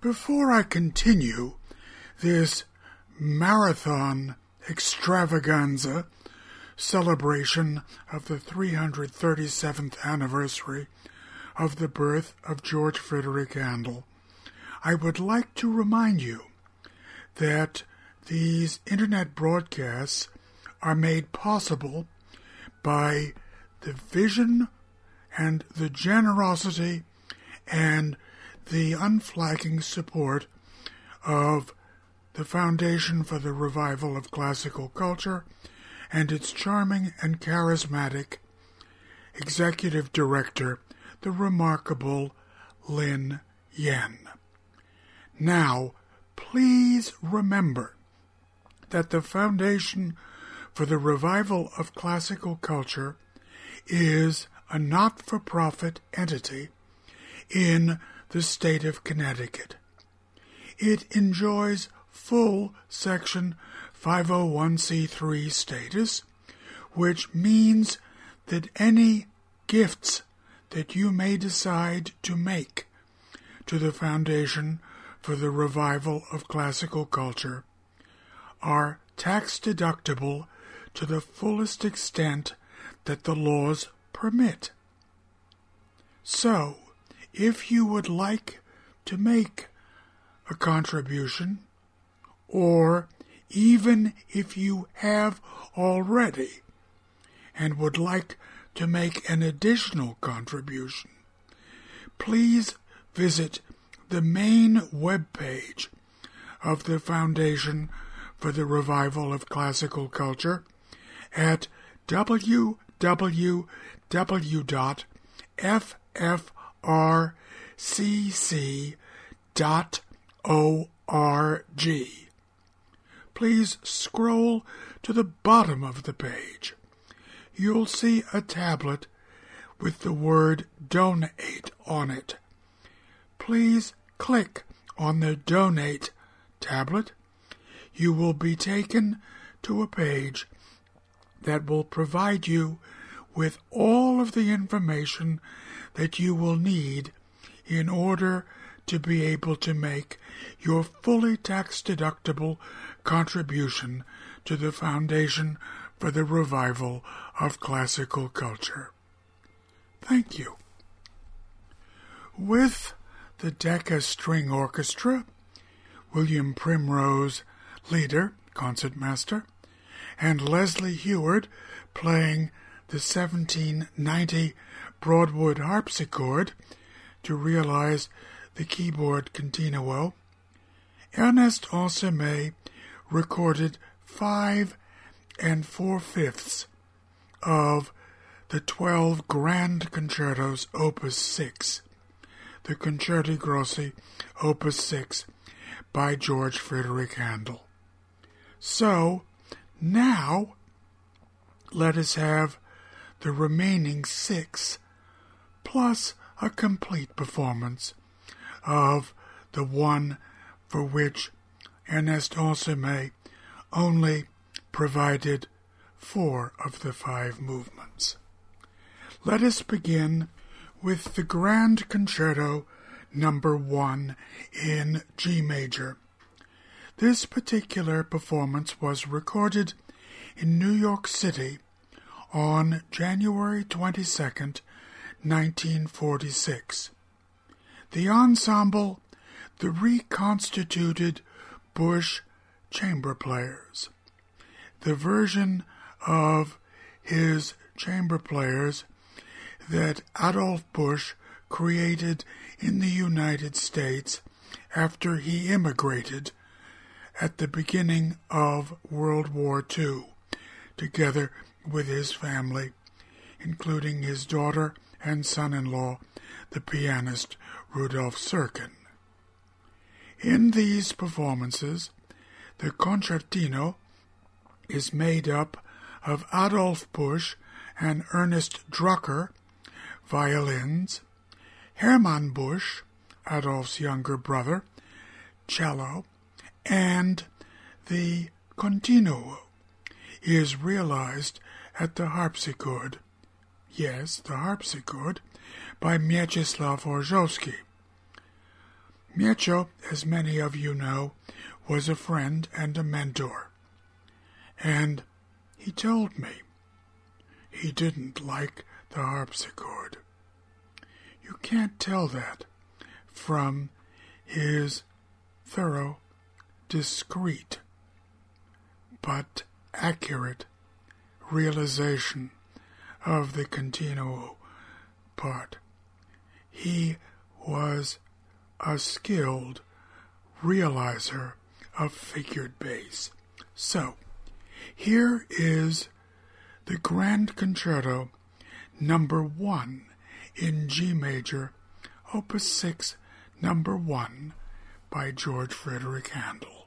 Before I continue this marathon extravaganza celebration of the 337th anniversary of the birth of George Frederick Handel, I would like to remind you that these internet broadcasts are made possible by the vision and the generosity and the unflagging support of the Foundation for the Revival of Classical Culture and its charming and charismatic executive director, the remarkable Lin Yen. Now, please remember that the Foundation for the Revival of Classical Culture is a not for profit entity in the state of Connecticut. It enjoys full Section 501c3 status, which means that any gifts that you may decide to make to the Foundation for the Revival of Classical Culture are tax deductible to the fullest extent that the laws permit. So, if you would like to make a contribution, or even if you have already and would like to make an additional contribution, please visit the main web page of the Foundation for the Revival of Classical Culture at www.ffrcc.org. Please scroll to the bottom of the page. You'll see a tablet with the word donate on it. Please click on the donate tablet. You will be taken to a page that will provide you with all of the information that you will need in order to be able to make your fully tax deductible contribution to the Foundation for the Revival of Classical Culture. Thank you. With the Decca String Orchestra, William Primrose, leader, concertmaster, and Leslie Heward playing the 1790 Broadwood harpsichord to realize the keyboard continuo, Ernest Ansermet recorded five and four fifths of the twelve grand concertos, Opus 6, the Concerti Grossi, Opus 6, by George Frederick Handel. So, now, let us have the remaining six, plus a complete performance of the one for which Ernest Ansermet only provided four of the five movements. Let us begin with the Grand Concerto number one in G major this particular performance was recorded in New York City on January 22, 1946. The ensemble, the reconstituted Busch chamber players. The version of his chamber players that Adolf Busch created in the United States after he immigrated at the beginning of World War II, together with his family, including his daughter and son in law, the pianist Rudolf Serkin. In these performances, the concertino is made up of Adolf Busch and Ernest Drucker, violins, Hermann Busch, Adolf's younger brother, cello, and the continuo is realized at the harpsichord. Yes, the harpsichord by Mieczyslaw Horszowski. Mieczio, as many of you know, was a friend and a mentor. And he told me he didn't like the harpsichord. You can't tell that from his thorough, discreet, but accurate realization of the continuo part. He was a skilled realizer of figured bass. So, here is the Grand Concerto number 1 in G major, opus 6, number 1 by George Frederick Handel.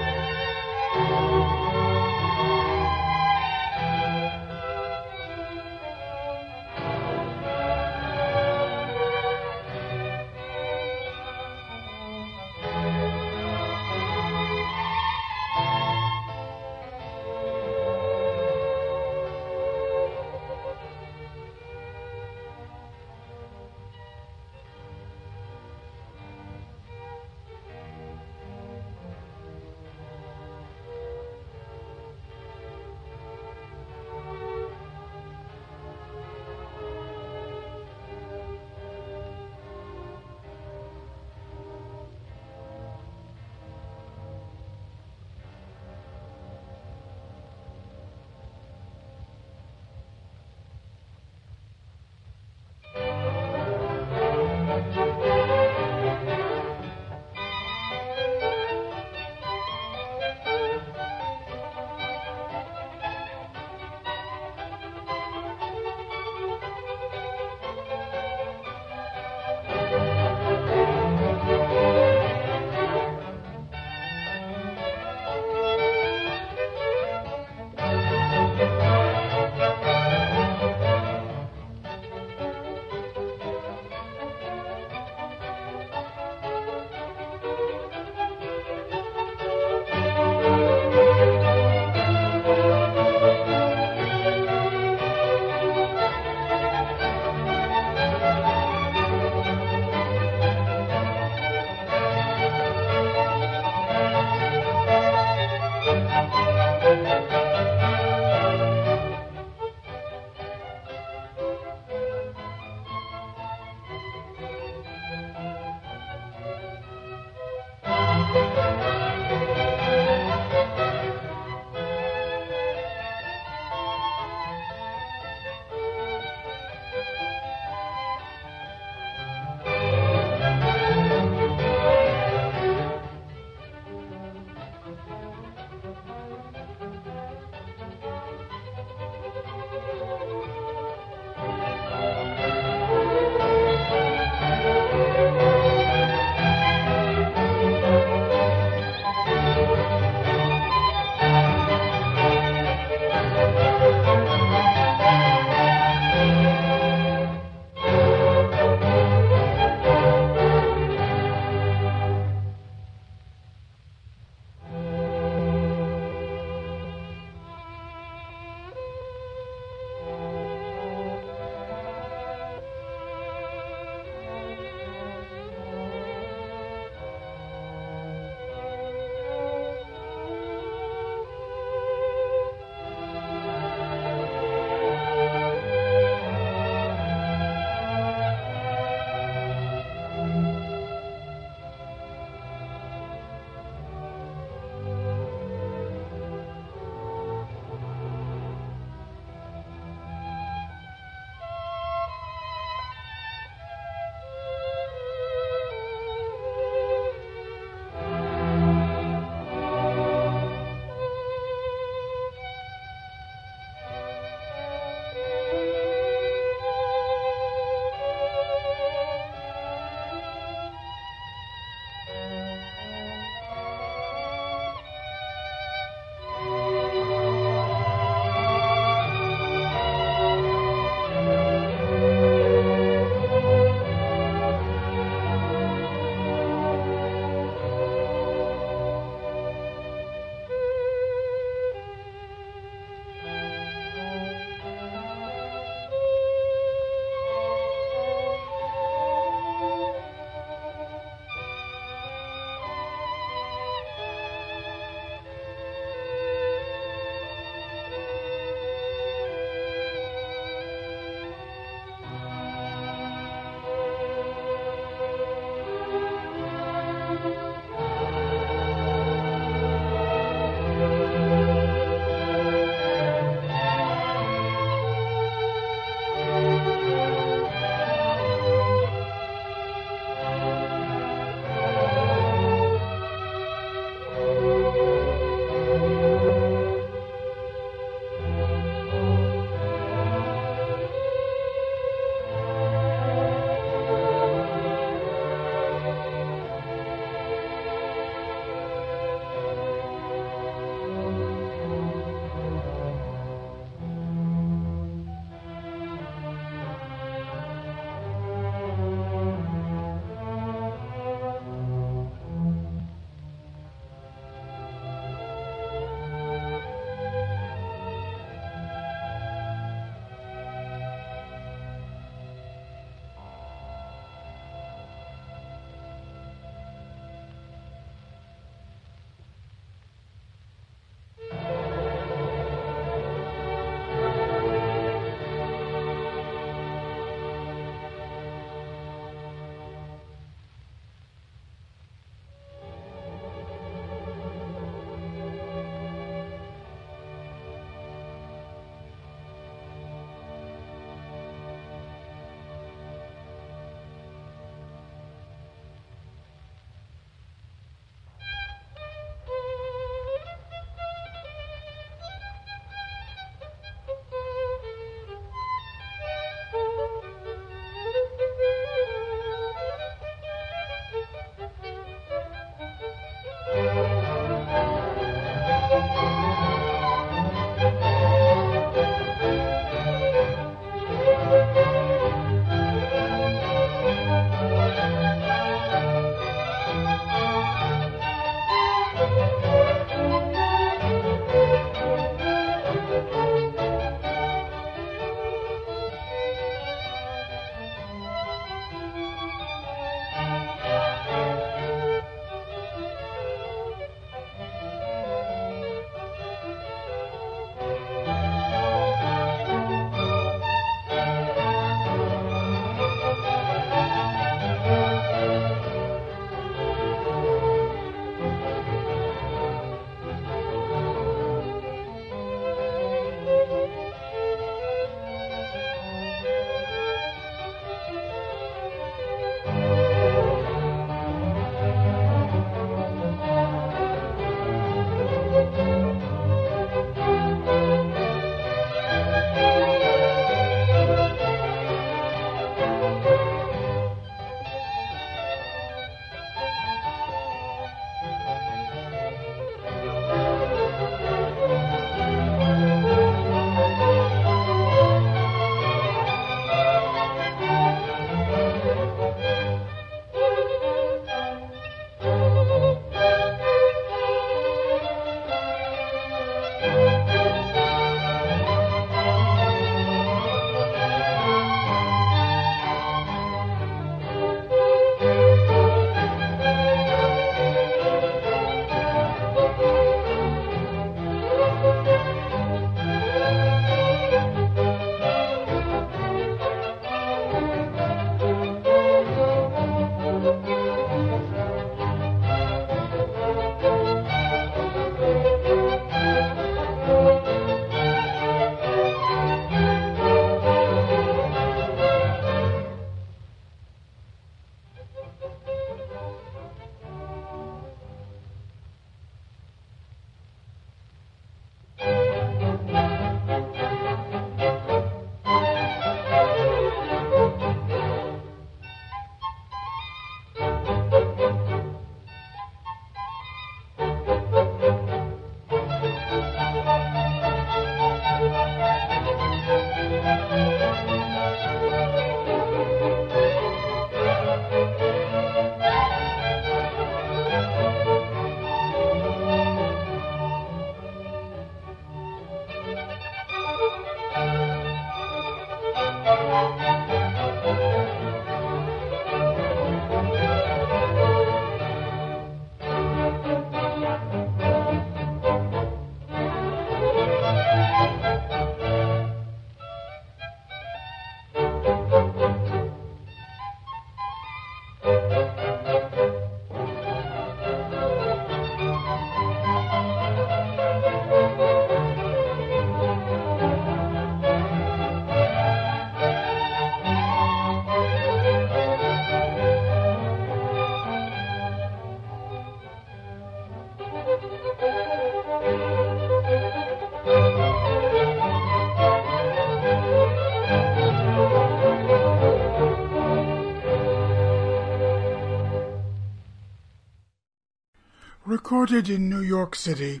Recorded in New York City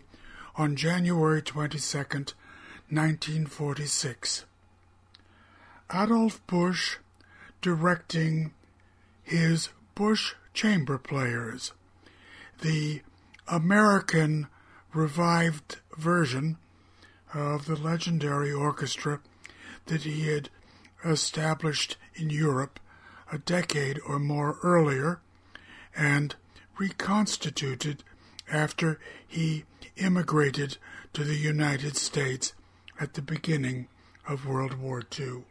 on January 22, 1946. Adolf Busch directing his Busch Chamber Players, the American revived version of the legendary orchestra that he had established in Europe a decade or more earlier and reconstituted after he immigrated to the United States at the beginning of World War II.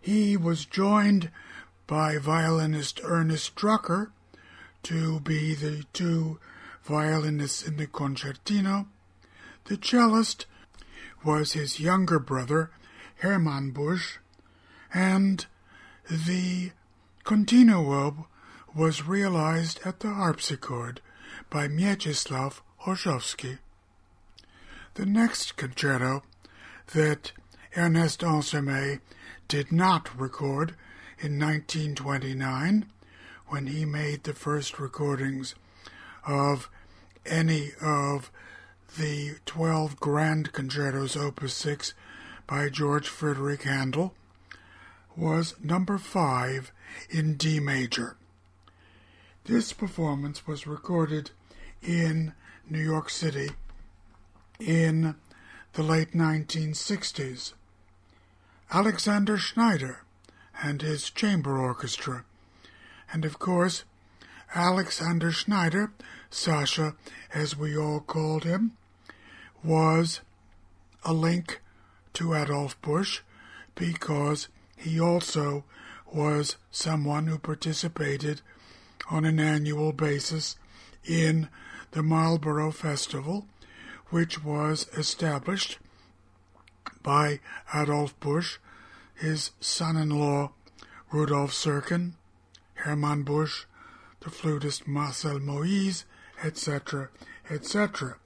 He was joined by violinist Ernest Drucker to be the two violinists in the concertino. The cellist was his younger brother, Hermann Busch, and the continuo was realized at the harpsichord by Mieczysław Horszowski. The next concerto that Ernest Ansermet did not record in 1929 when he made the first recordings of any of the 12 grand concertos opus 6 by George Frederick Handel was number 5 in D major. This performance was recorded in New York City in the late 1960s. Alexander Schneider and his chamber orchestra, and of course, Alexander Schneider, Sasha as we all called him, was a link to Adolf Busch because he also was someone who participated on an annual basis in the Marlboro Festival, which was established by Adolf Busch, his son in law Rudolf Serkin, Hermann Busch, the flutist Marcel Moyse, etc., etc.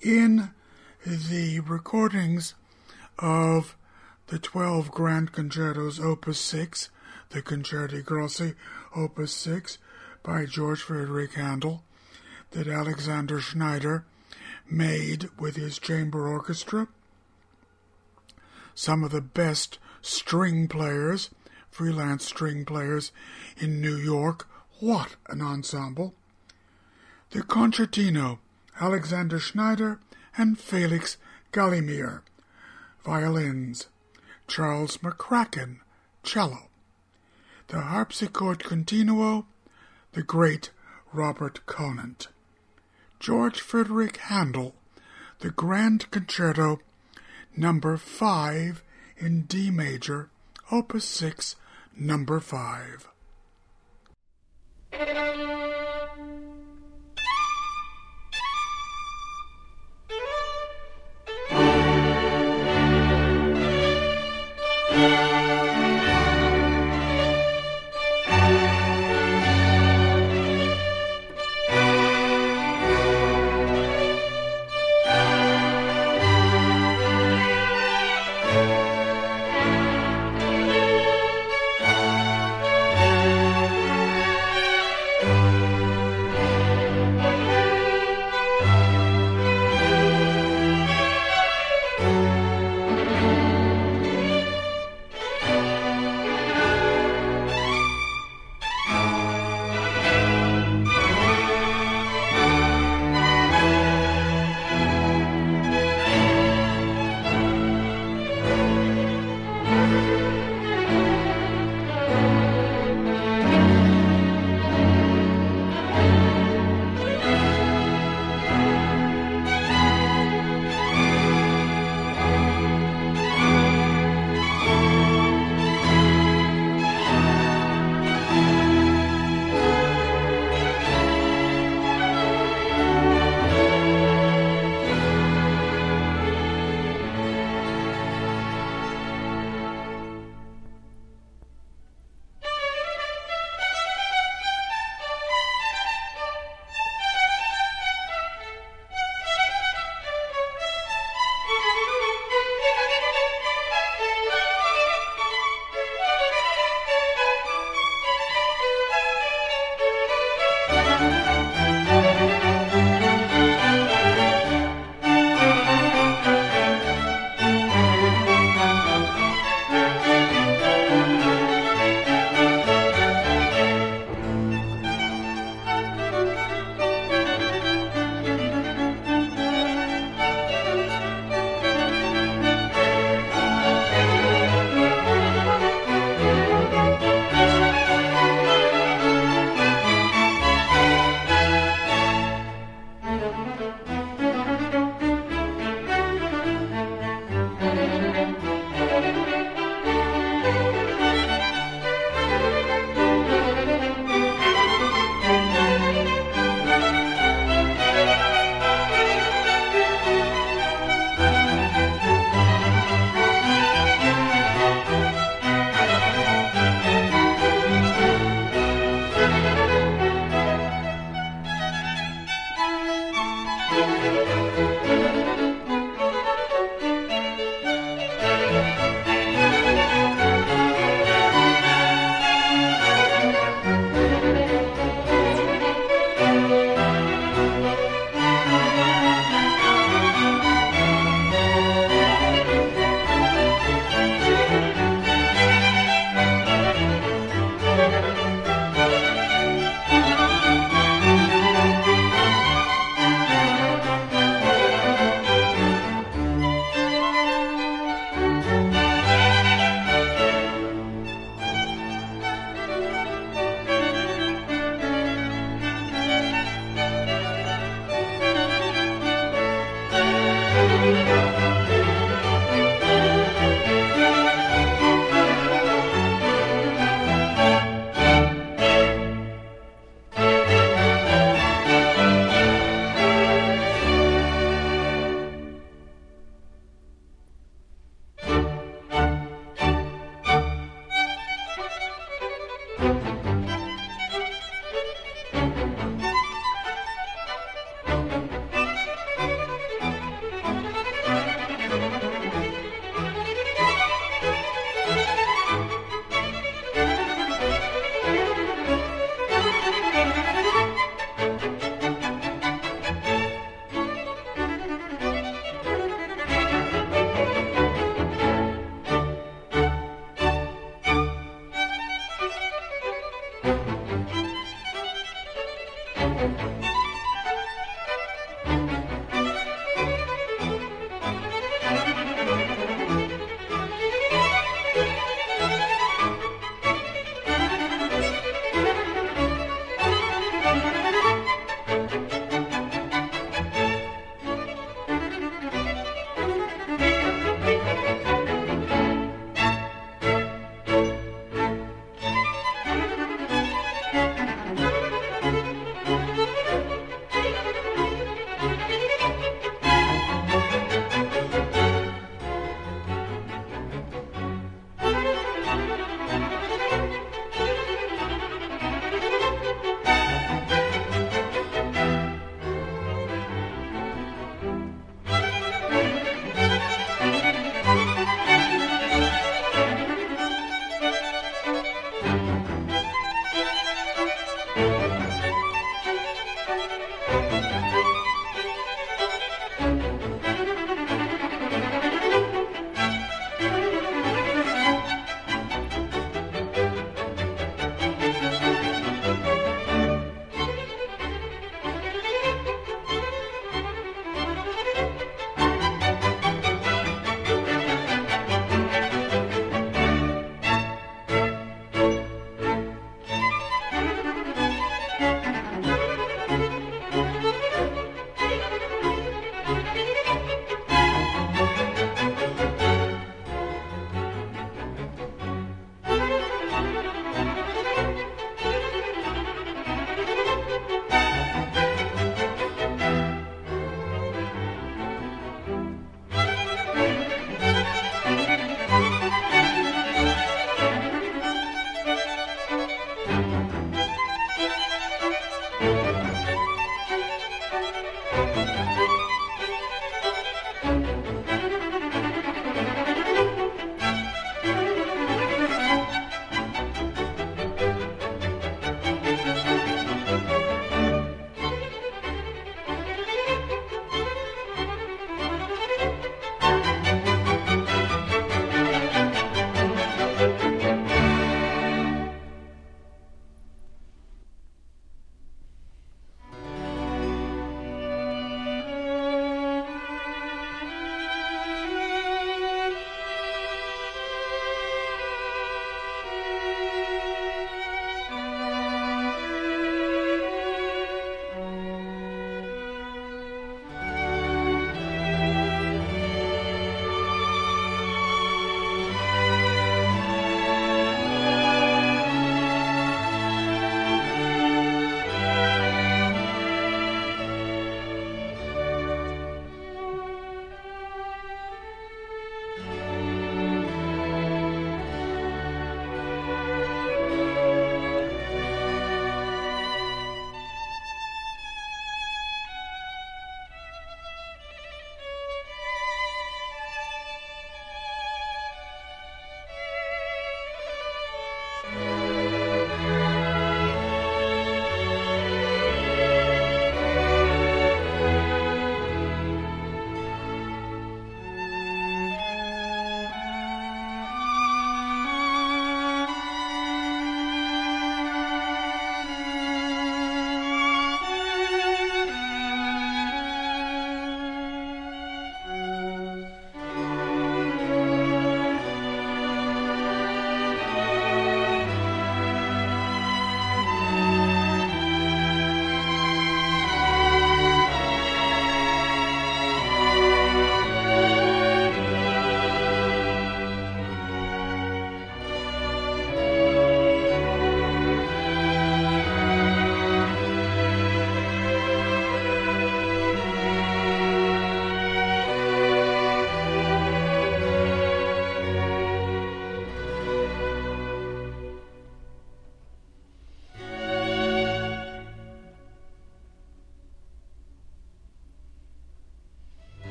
In the recordings of the 12 Grand Concertos Opus 6, the Concerti Grossi Opus 6 by George Frederick Handel, that Alexander Schneider made with his chamber orchestra. Some of the best string players, freelance string players in New York. What an ensemble! The concertino, Alexander Schneider and Felix Galimir, violins. Charles McCracken, cello. The harpsichord continuo, the great Robert Conant. George Frederick Handel, the Grand Concerto, number 5 in D major, opus 6, number 5.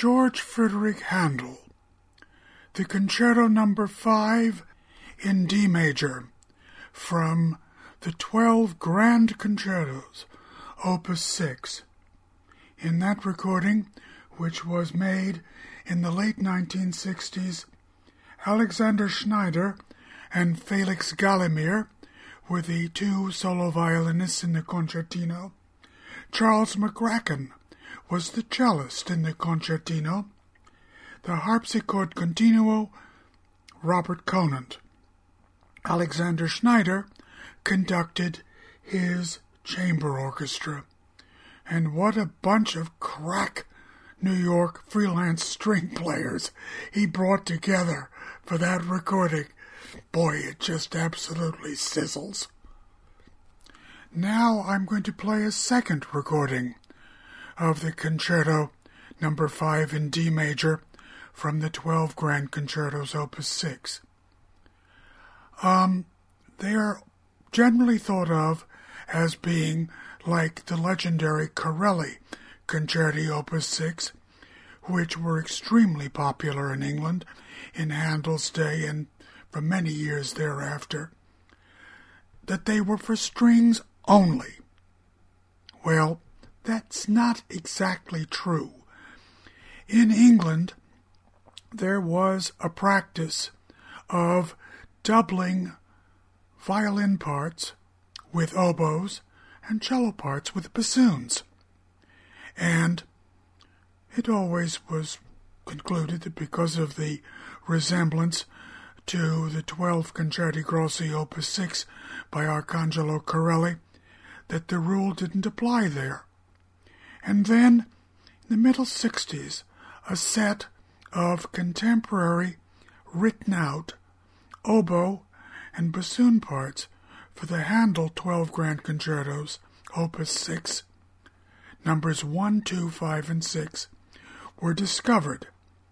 George Frederick Handel, the Concerto Number 5 in D major from the 12 Grand Concertos, Opus 6. In that recording, which was made in the late 1960s, Alexander Schneider and Felix Galimir were the two solo violinists in the concertino. Charles McCracken was the cellist in the concertino. The harpsichord continuo, Robert Conant. Alexander Schneider conducted his chamber orchestra. And what a bunch of crack New York freelance string players he brought together for that recording. Boy, it just absolutely sizzles. Now I'm going to play a second recording of the concerto number 5 in D major from the 12 Grand Concertos opus 6. Um they are generally thought of as being like the legendary Corelli Concerti Opus 6, which were extremely popular in England in Handel's day and for many years thereafter, that they were for strings only. Well, that's not exactly true. In England, there was a practice of doubling violin parts with oboes and cello parts with bassoons. And it always was concluded that because of the resemblance to the 12 Concerti Grossi Opus 6 by Arcangelo Corelli, that the rule didn't apply there. And then, in the middle 60s, a set of contemporary, written out oboe and bassoon parts for the Handel 12 Grand Concertos, Opus 6, numbers 1, 2, 5, and 6, were discovered.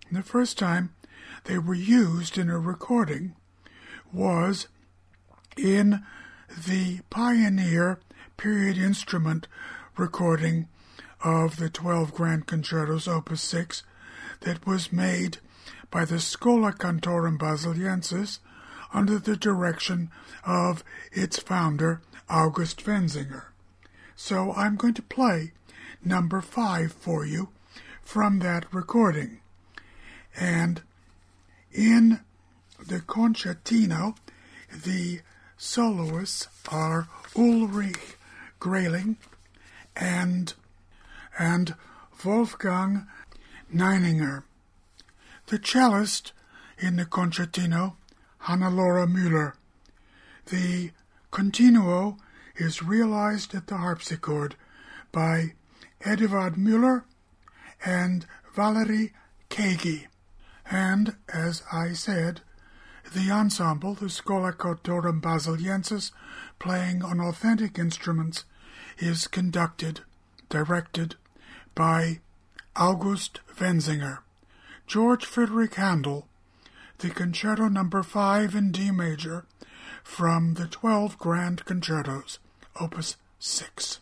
And the first time they were used in a recording was in the Pioneer period instrument recording of the 12 Grand Concertos, Opus 6, that was made by the Schola Cantorum Basiliensis under the direction of its founder, August Wenzinger. So I'm going to play number five for you from that recording. And in the concertino, the soloists are Ulrich Grehling and and Wolfgang Neininger. The cellist in the concertino Hannelore Müller. The continuo is realized at the harpsichord by Eduard Müller and Valerie Kagi. And, as I said, the ensemble, the Schola Cantorum Basiliensis, playing on authentic instruments, is conducted, directed by August Wenzinger. George Frederick Handel the Concerto no. 5 in D major from the 12 Grand Concertos, Opus 6.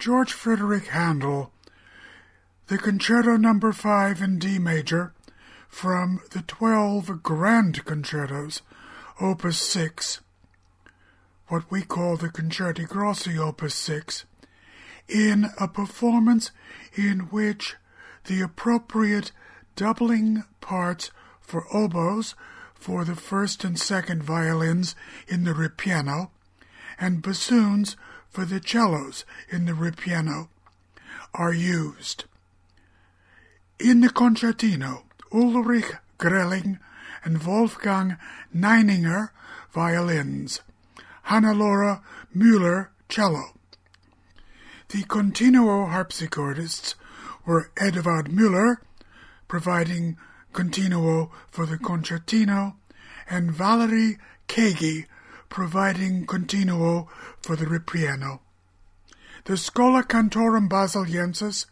George Frederick Handel, the Concerto Number 5 in D major from the 12 Grand Concertos, Opus 6, what we call the Concerti Grossi Opus 6, in a performance in which the appropriate doubling parts for oboes for the first and second violins in the ripieno and bassoons for the cellos in the ripieno are used. In the concertino, Ulrich Grehling and Wolfgang Neininger violins, Hannelore Müller cello. The continuo harpsichordists were Eduard Müller, providing continuo for the concertino, and Valerie Kagi providing continuo for the ripieno. The Schola Cantorum Basiliensis,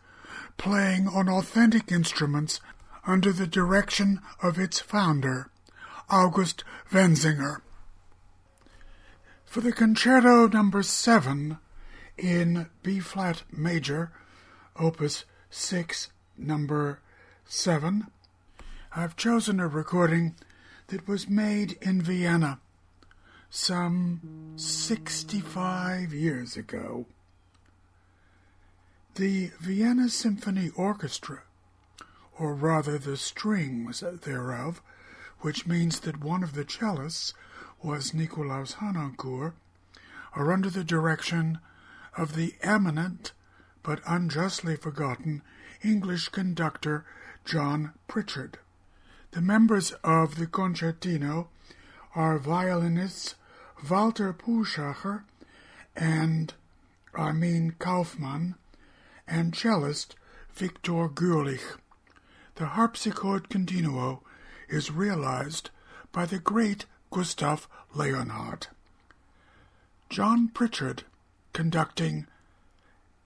playing on authentic instruments under the direction of its founder, August Wenzinger. For the Concerto Number 7 in B flat major, Opus 6, Number 7, I've chosen a recording that was made in Vienna some 65 years ago. The Vienna Symphony Orchestra, or rather the strings thereof, which means that one of the cellists was Nikolaus Harnoncourt, are under the direction of the eminent but unjustly forgotten English conductor John Pritchard. The members of the concertino are violinists Walter Puschacher and Armin Kaufmann and cellist Viktor Gurlich. The harpsichord continuo is realized by the great Gustav Leonhardt. John Pritchard conducting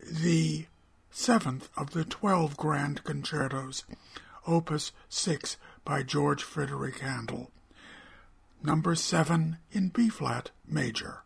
the seventh of the twelve grand concertos, Opus 6 by George Frederick Handel. Number 7 in B flat major.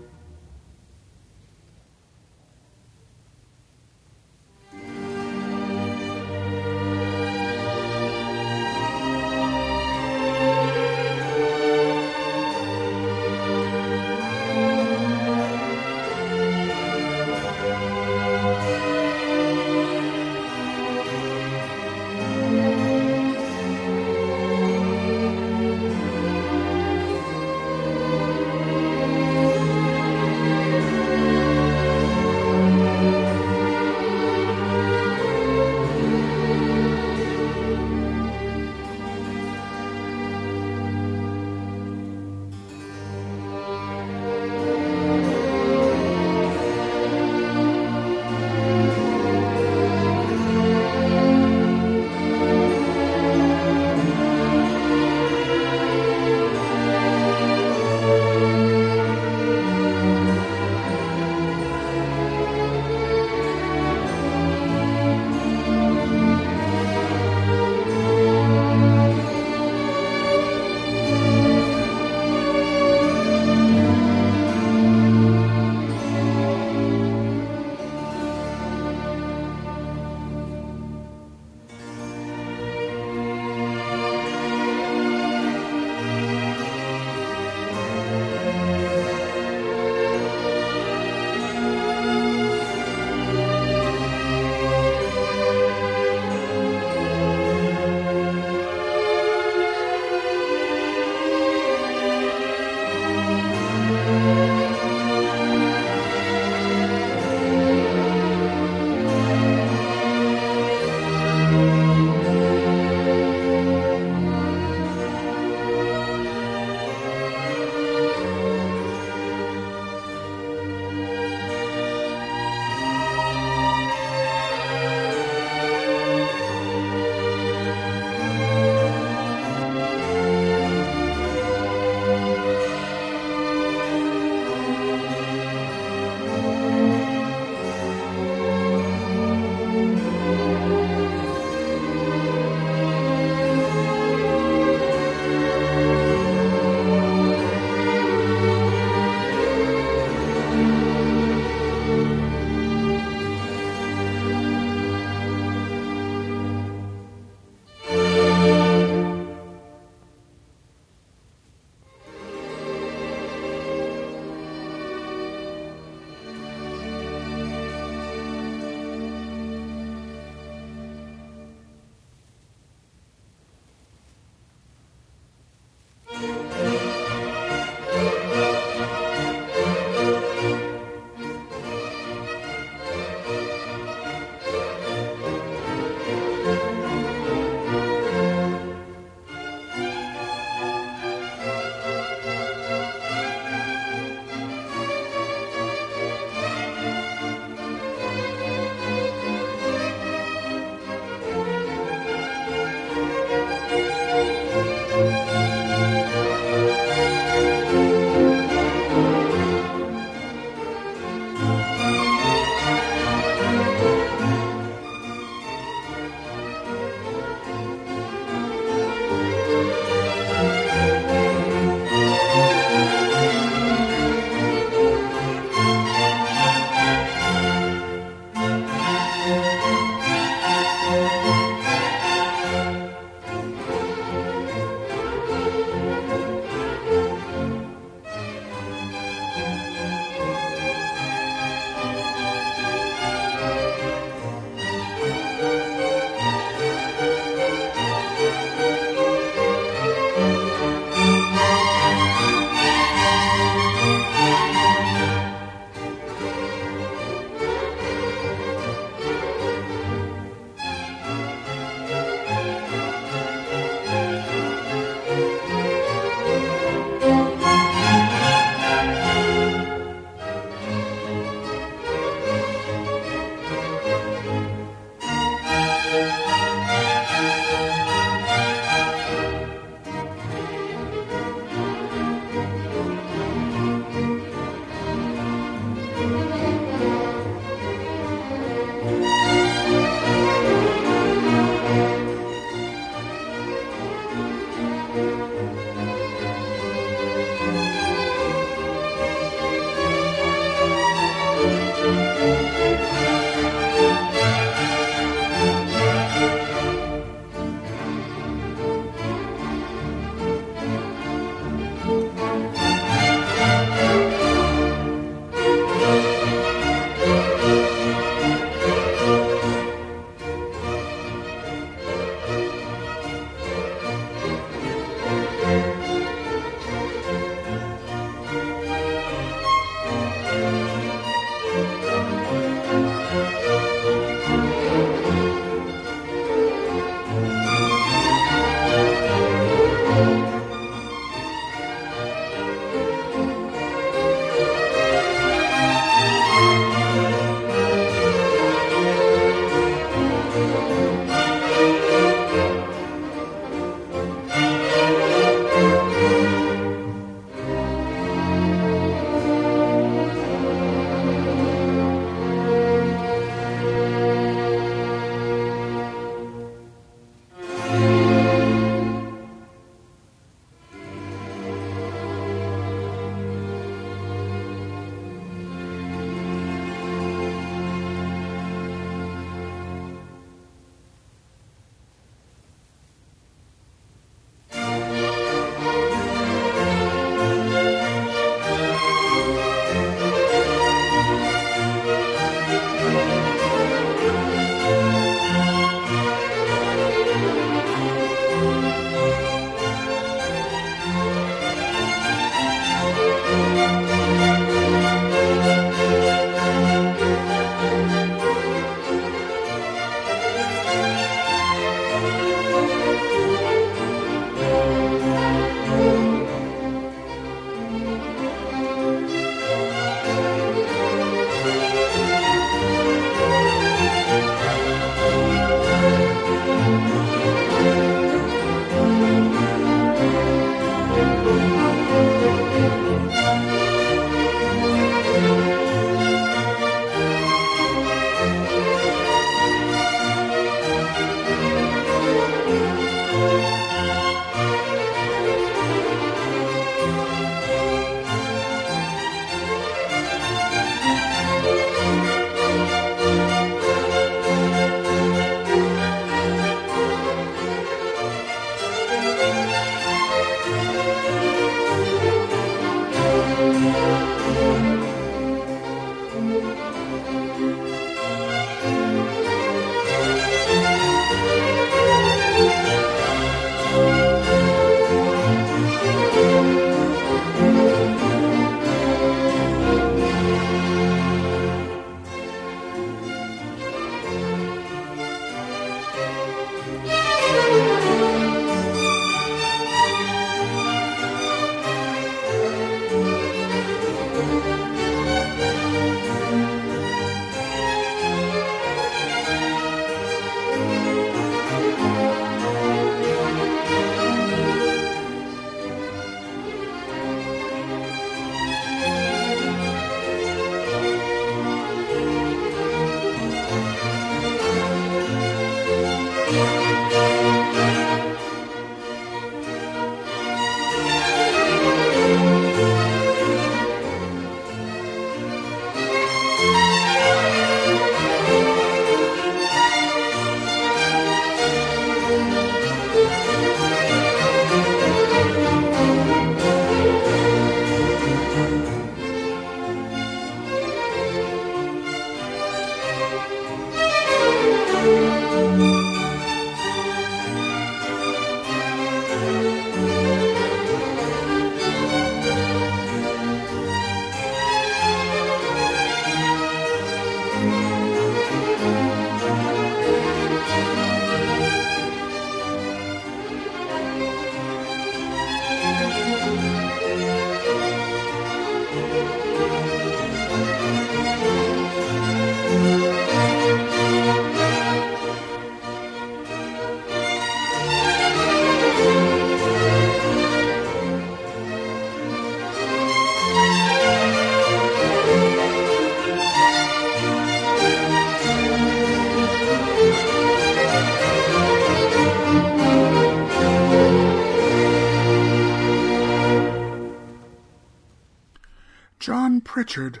Pritchard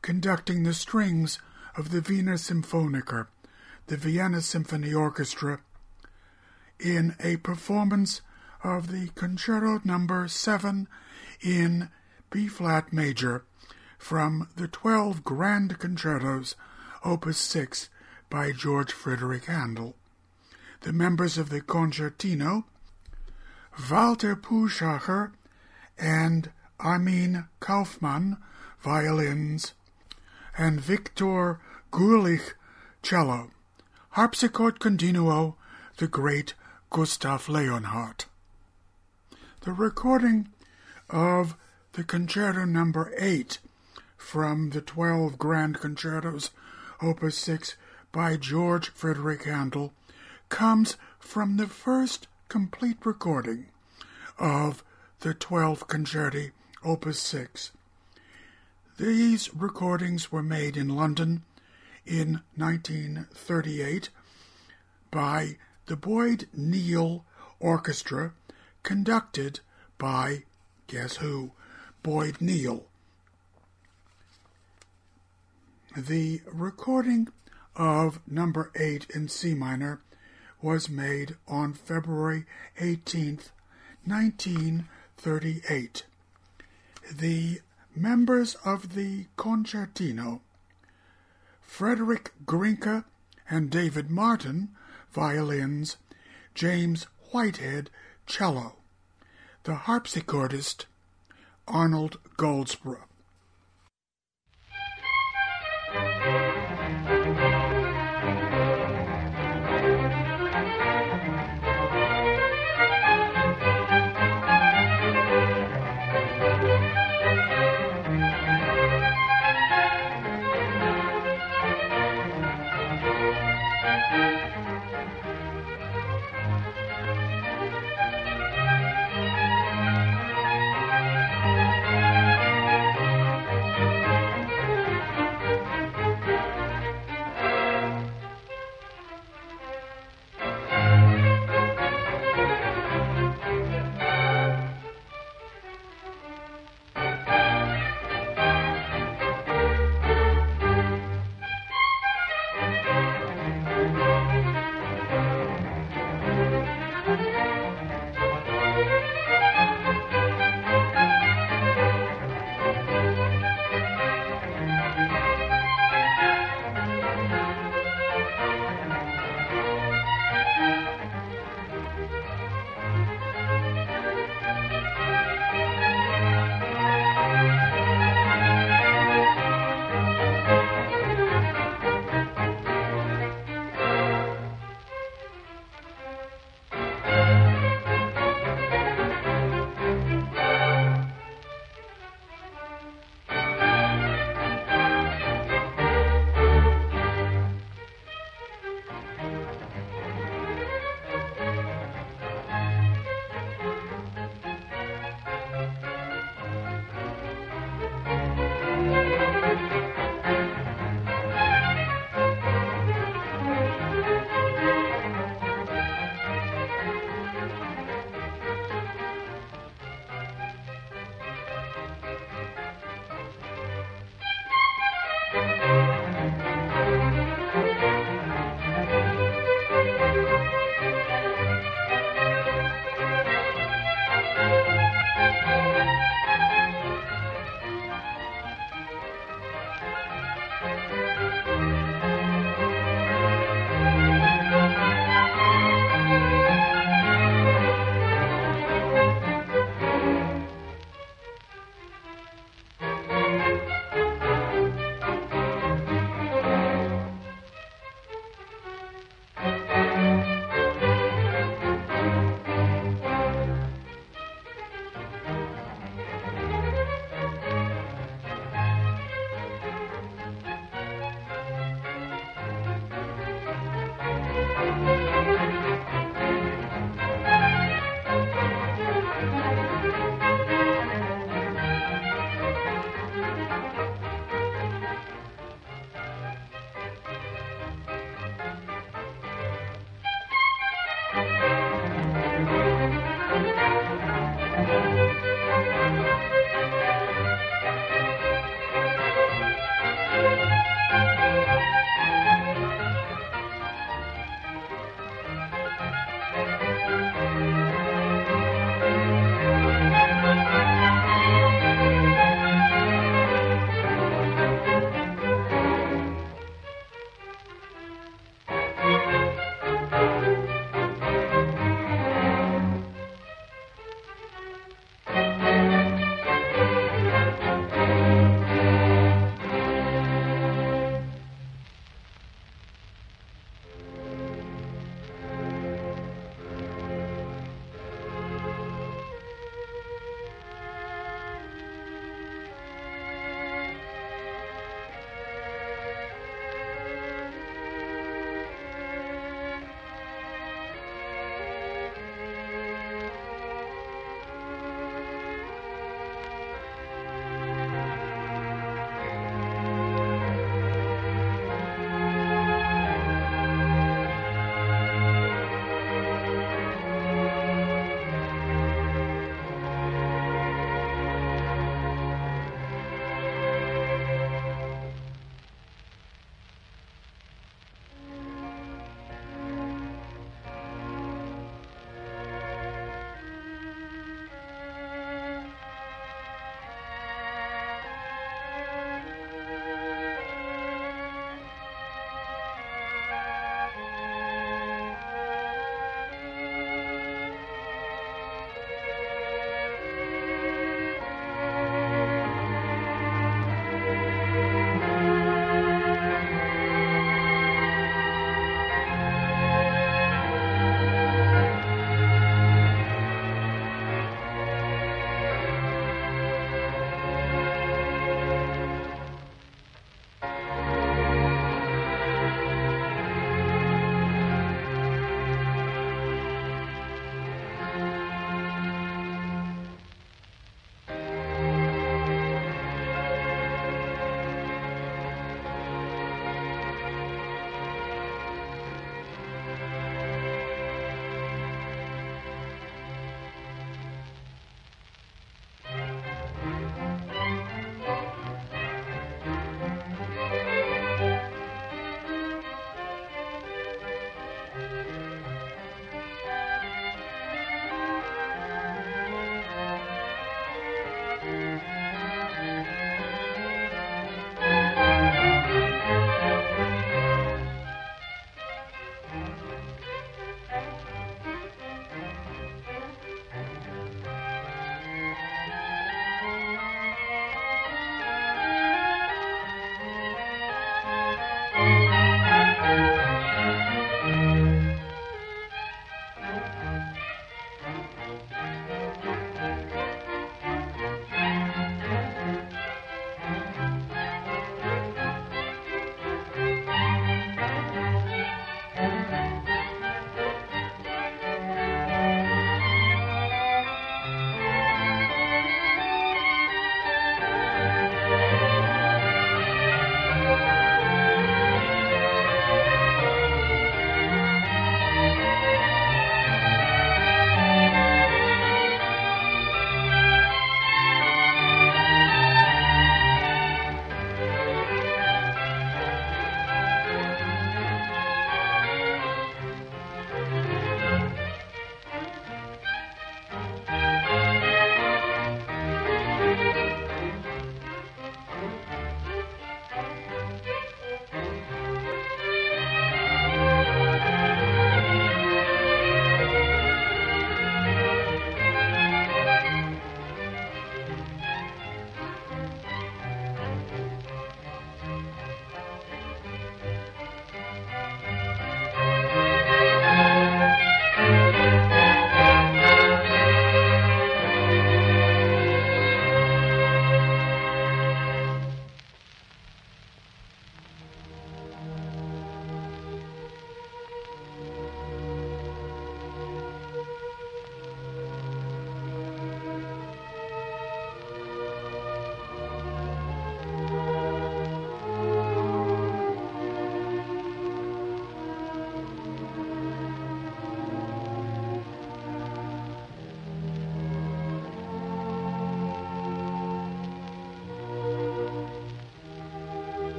conducting the strings of the Wiener Symphoniker, the Vienna Symphony Orchestra, in a performance of the Concerto Number 7 in B flat major from the 12 Grand Concertos, Opus 6 by George Frederick Handel. The members of the concertino, Walter Puschacher and Armin Kaufmann, violins, and Viktor Gulich, cello. Harpsichord continuo, the great Gustav Leonhardt. The recording of the Concerto Number 8 from the 12 Grand Concertos, Opus 6 by George Frederick Handel, comes from the first complete recording of the 12 Concerti, Opus 6. These recordings were made in London in 1938 by the Boyd Neel Orchestra, conducted by, guess who, Boyd Neel. The recording of number 8 in C minor was made on February 18th, 1938. The members of the concertino, Frederick Grinke and David Martin, violins, James Whitehead, cello, the harpsichordist, Arnold Goldsbrough.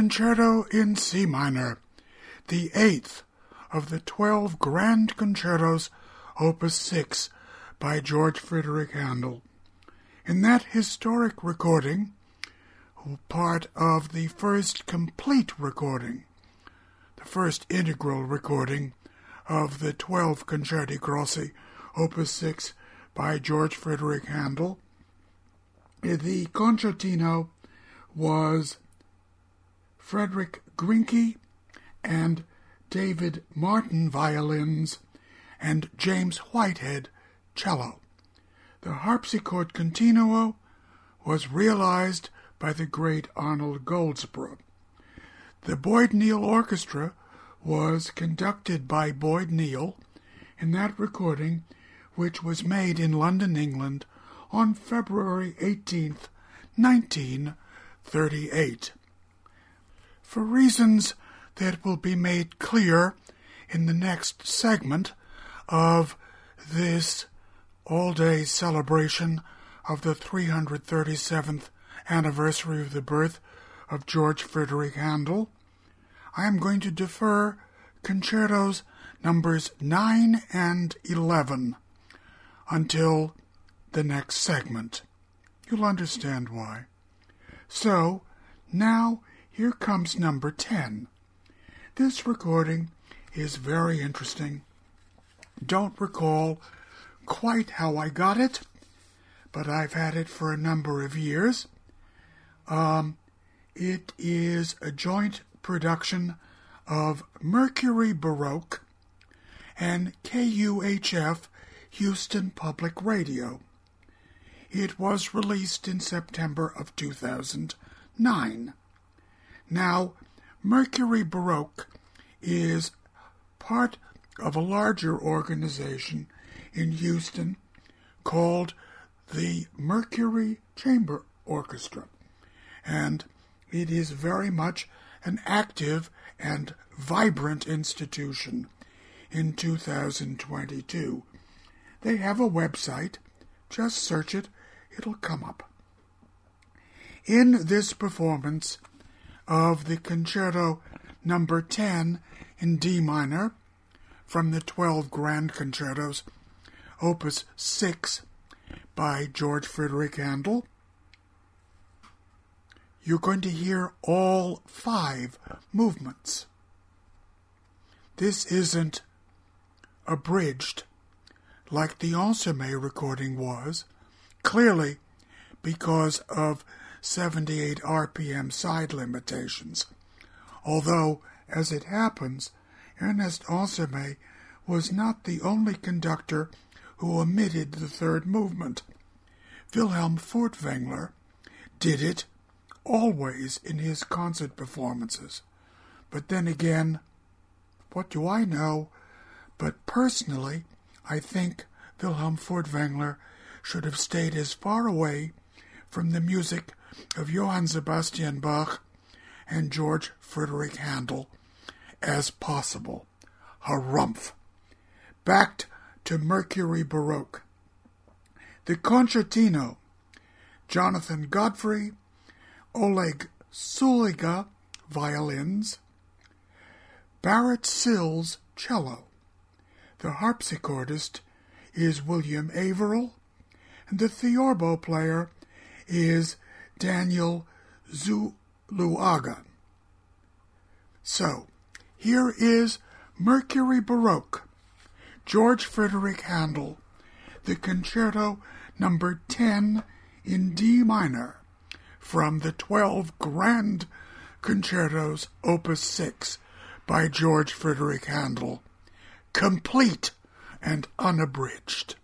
Concerto in C minor, the eighth of the twelve grand concertos, opus 6, by George Frederick Handel. In that historic recording, part of the first complete recording, the first integral recording of the 12 Concerti Grossi, opus 6, by George Frederick Handel, the concertino was Frederick Grinke and David Martin violins and James Whitehead cello. The harpsichord continuo was realized by the great Arnold Goldsbrough. The Boyd Neel Orchestra was conducted by Boyd Neel in that recording, which was made in London, England, on February 18, 1938. For reasons that will be made clear in the next segment of this all day celebration of the 337th anniversary of the birth of George Frederick Handel, I am going to defer concertos numbers 9 and 11 until the next segment. You'll understand why. So, now here comes number 10. This recording is very interesting. Don't recall quite how I got it, but I've had it for a number of years. Um, it is a joint production of Mercury Baroque and KUHF Houston Public Radio. It was released in September of 2009. Now, Mercury Baroque is part of a larger organization in Houston called the Mercury Chamber Orchestra, and it is very much an active and vibrant institution in 2022. They have a website. Just search it, it'll come up. In this performance of the concerto number 10 in D minor from the 12 grand concertos, opus 6 by George Frederick Handel, you're going to hear all five movements. This isn't abridged like the Ensemble recording was, clearly because of 78 RPM side limitations. Although, as it happens, Ernest Ansermet was not the only conductor who omitted the third movement. Wilhelm Furtwängler did it always in his concert performances. But then again, what do I know? But personally, I think Wilhelm Furtwängler should have stayed as far away from the music of Johann Sebastian Bach and George Frederick Handel as possible. Harumph! Back to Mercury Baroque. The concertino, Jonathan Godfrey, Oleg Sulyga, violins, Barrett Sills, cello, the harpsichordist is William Averill, and the theorbo player is Daniel Zuluaga. So, here is Mercury Baroque, George Frederick Handel, the concerto number 10 in D minor from the 12 grand concertos opus 6 by George Frederick Handel complete and unabridged.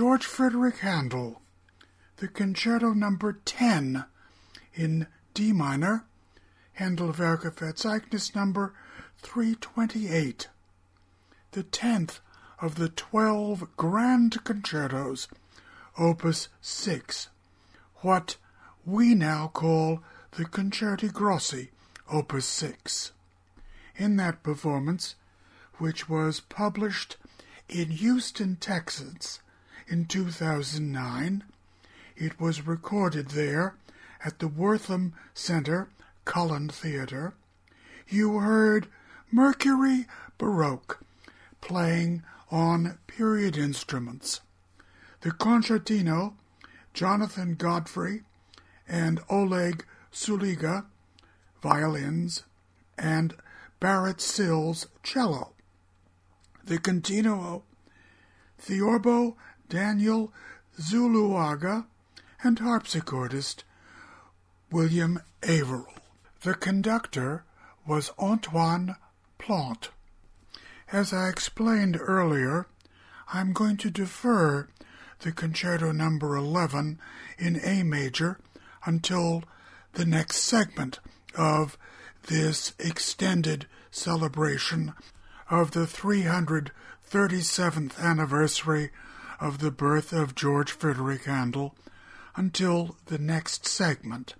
George Frederick Handel, the Concerto Number 10 in D minor, Handel Handelwerke Verzeichnis number 328, the 10th of the 12 grand concertos, opus 6, what we now call the Concerti Grossi, opus 6. In that performance, which was published in Houston, Texas, in 2009. It was recorded there at the Wortham Center Cullen Theater. You heard Mercury Baroque playing on period instruments. The concertino, Jonathan Godfrey and Oleg Sulyga, violins, and Barrett Sills, cello. The continuo, Theorbo Daniel Zuluaga, and harpsichordist William Averill. The conductor was Antoine Plante. As I explained earlier, I'm going to defer the concerto number 11 in A major until the next segment of this extended celebration of the 337th anniversary of the birth of George Frederick Handel until the next segment.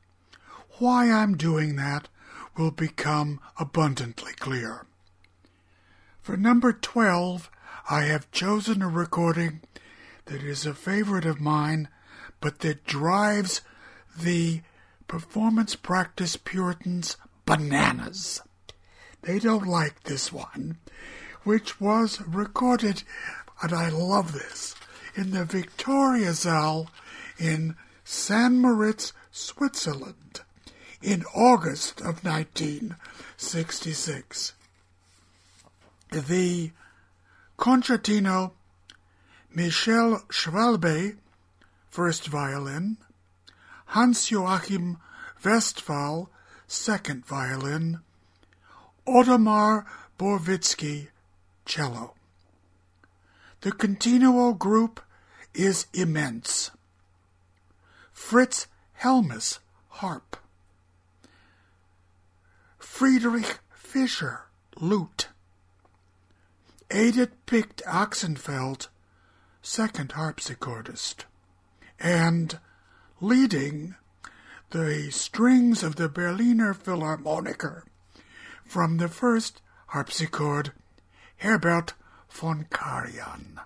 Why I'm doing that will become abundantly clear. For number 12, I have chosen a recording that is a favorite of mine, but that drives the performance practice Puritans bananas. They don't like this one, which was recorded, and I love this, in the Victoria in St. Moritz, Switzerland, in August of 1966. The concertino Michel Schwalbe, first violin, Hans Joachim Westphal, second violin, Ottmar Borwitzky, cello. The continuo group is immense. Fritz Helmis, harp. Friedrich Fischer, lute. Edith Picht Axenfeld, second harpsichordist. And leading the strings of the Berliner Philharmoniker from the first harpsichord Herbert von Karajan.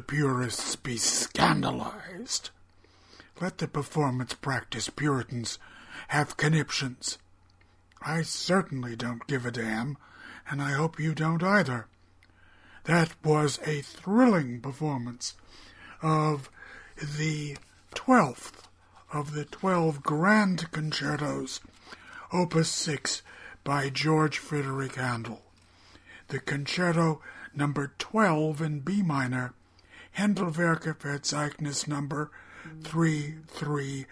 The purists be scandalized. Let the performance practice Puritans have conniptions. I certainly don't give a damn, and I hope you don't either. That was a thrilling performance of the twelfth of the twelve grand concertos, Opus 6 by George Frederick Handel. The concerto number 12 in B minor, Handelwerke Verzeichnis number 330.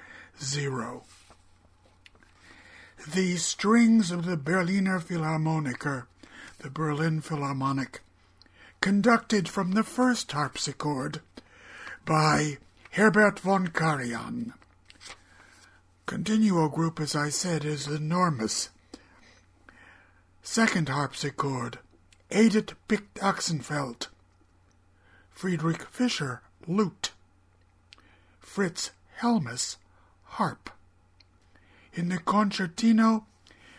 The strings of the Berliner Philharmoniker, the Berlin Philharmonic, conducted from the first harpsichord by Herbert von Karajan. Continuo group, as I said, is enormous. Second harpsichord, Edith Picht Axenfeld, Friedrich Fischer, lute, Fritz Helmis, harp. In the concertino,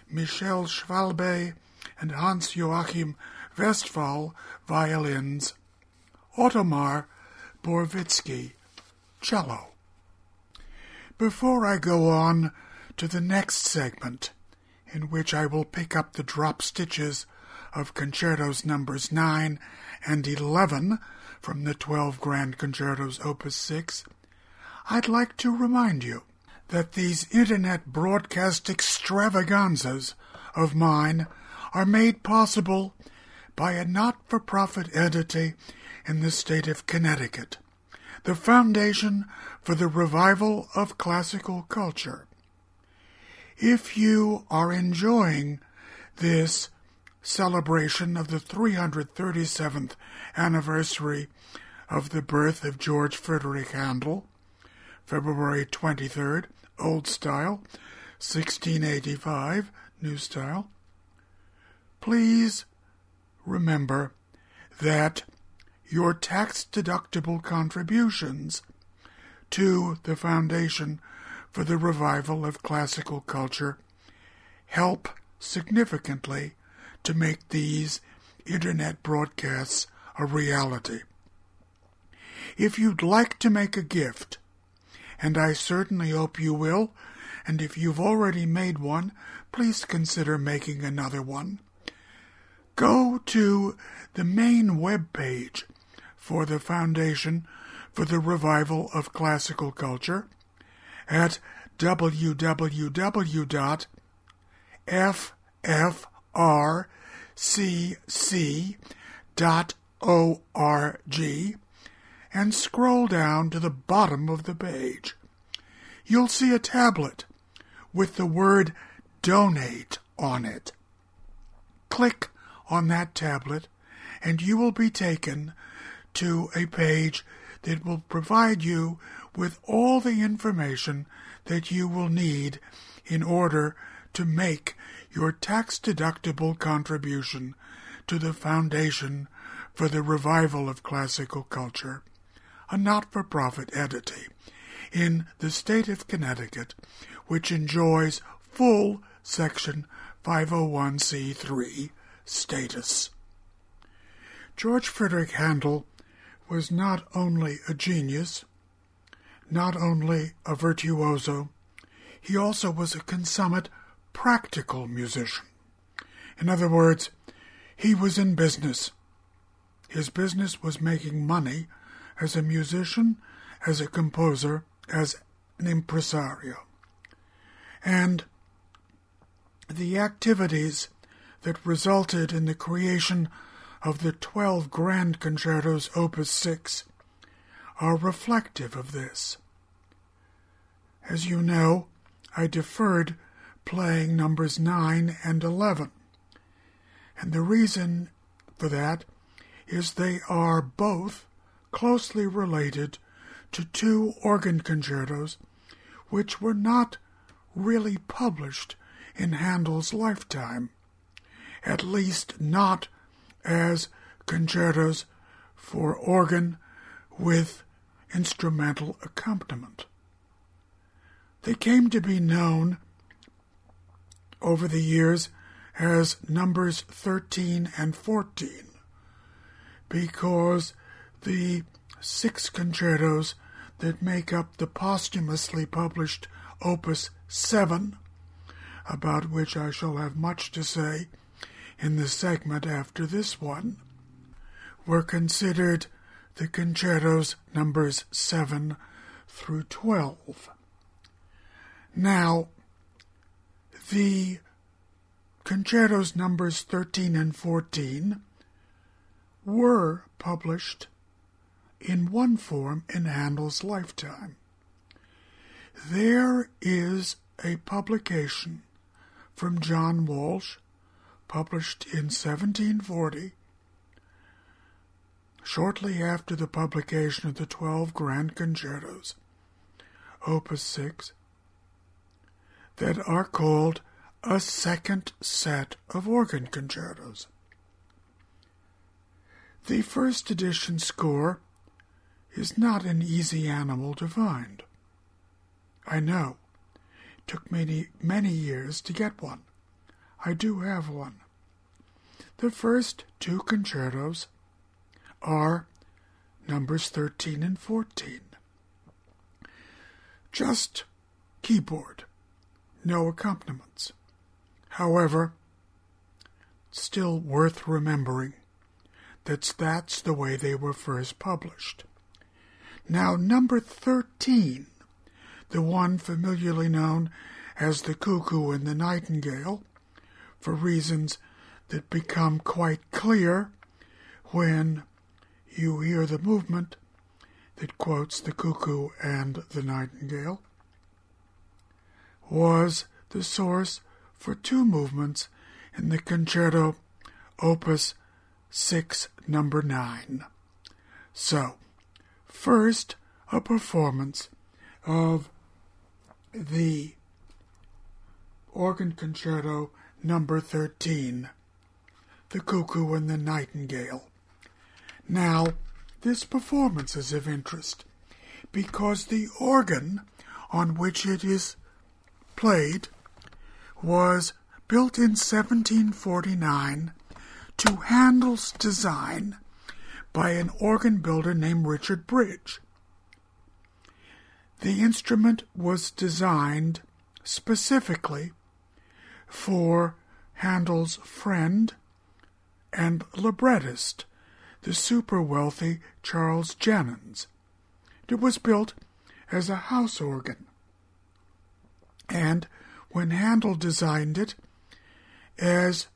Michel Schwalbe and Hans Joachim Westphal, violins, Ottomar Borwitzky, cello. Before I go on to the next segment, in which I will pick up the drop stitches of concertos numbers 9 and 11 from the 12 Grand Concertos Opus 6, I'd like to remind you that these internet broadcast extravaganzas of mine are made possible by a not for profit entity in the state of Connecticut, the Foundation for the Revival of Classical Culture. If you are enjoying this celebration of the 337th anniversary of the birth of George Frederick Handel, February 23rd, Old Style, 1685, New Style. Please remember that your tax deductible contributions to the Foundation for the Revival of Classical Culture help significantly to make these internet broadcasts a reality. If you'd like to make a gift, and I certainly hope you will, and if you've already made one, please consider making another one. Go to the main web page for the Foundation for the Revival of Classical Culture at www.ffrcc.org and scroll down to the bottom of the page. You'll see a tablet with the word donate on it. Click on that tablet and you will be taken to a page that will provide you with all the information that you will need in order to make your tax deductible contribution to the Foundation for the Revival of Classical Culture, a not for profit entity in the state of Connecticut, which enjoys full Section 501c3 status. George Frederick Handel was not only a genius, not only a virtuoso, he also was a consummate practical musician. In other words, he was in business. His business was making money as a musician, as a composer, as an impresario. And the activities that resulted in the creation of the 12 Grand Concertos Opus 6 are reflective of this. As you know, I deferred playing numbers 9 and 11. And the reason for that is they are both closely related to two organ concertos which were not really published in Handel's lifetime, at least not as concertos for organ with instrumental accompaniment. They came to be known over the years as numbers 13 and 14 because the six concertos that make up the posthumously published Opus 7, about which I shall have much to say in the segment after this one, were considered the concertos numbers 7 through 12. Now, the concertos numbers 13 and 14 were published in one form in Handel's lifetime. There is a publication from John Walsh, published in 1740, shortly after the publication of the twelve grand concertos, Opus 6, that are called a second set of organ concertos. The first edition score is not an easy animal to find. I know. It took many, many years to get one. I do have one. The first two concertos are numbers 13 and 14. Just keyboard, no accompaniments. However, still worth remembering that that's the way they were first published. Now, number 13, the one familiarly known as the cuckoo and the nightingale, for reasons that become quite clear when you hear the movement that quotes the cuckoo and the nightingale, was the source for two movements in the concerto opus 6 number 9. So, first a performance of the organ concerto number 13, The Cuckoo and the Nightingale. Now, this performance is of interest because the organ on which it is played was built in 1749 to Handel's design by an organ builder named Richard Bridge. The instrument was designed specifically for Handel's friend and librettist, the super wealthy Charles Jennens. It was built as a house organ. And when Handel designed it, as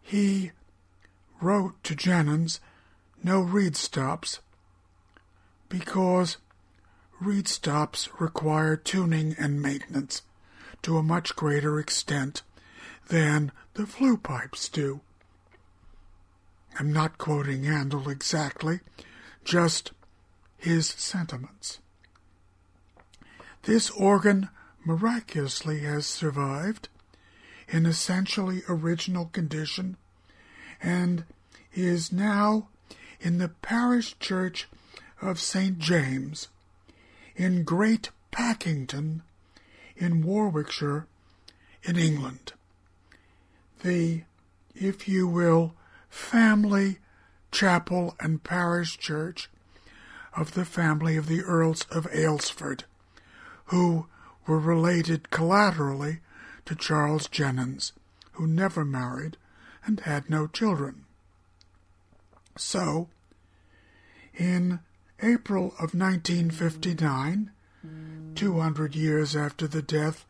he wrote to Jennens, no reed stops, because reed stops require tuning and maintenance to a much greater extent than the flue pipes do. I'm not quoting Handel exactly, just his sentiments. This organ miraculously has survived in essentially original condition and is now in the parish church of St. James in Great Packington in Warwickshire in England. The, if you will, family chapel and parish church of the family of the Earls of Aylesford, who were related collaterally to Charles Jennens, who never married and had no children. So, in April of 1959, 200 years after the death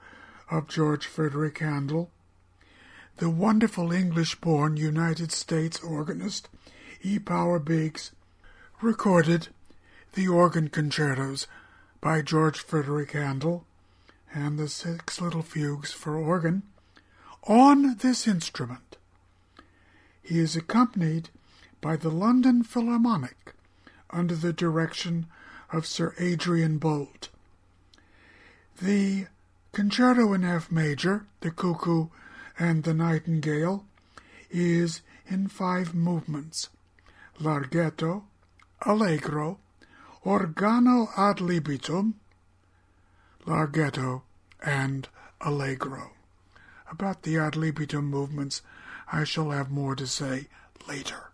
of George Frederick Handel, the wonderful English born United States organist E. Power Biggs recorded the organ concertos by George Frederick Handel and the six little fugues for organ on this instrument. He is accompanied by the London Philharmonic under the direction of Sir Adrian Boult. The Concerto in F major, the Cuckoo and the Nightingale, is in five movements larghetto, allegro, organo ad libitum, larghetto, and allegro. About the ad libitum movements, I shall have more to say later.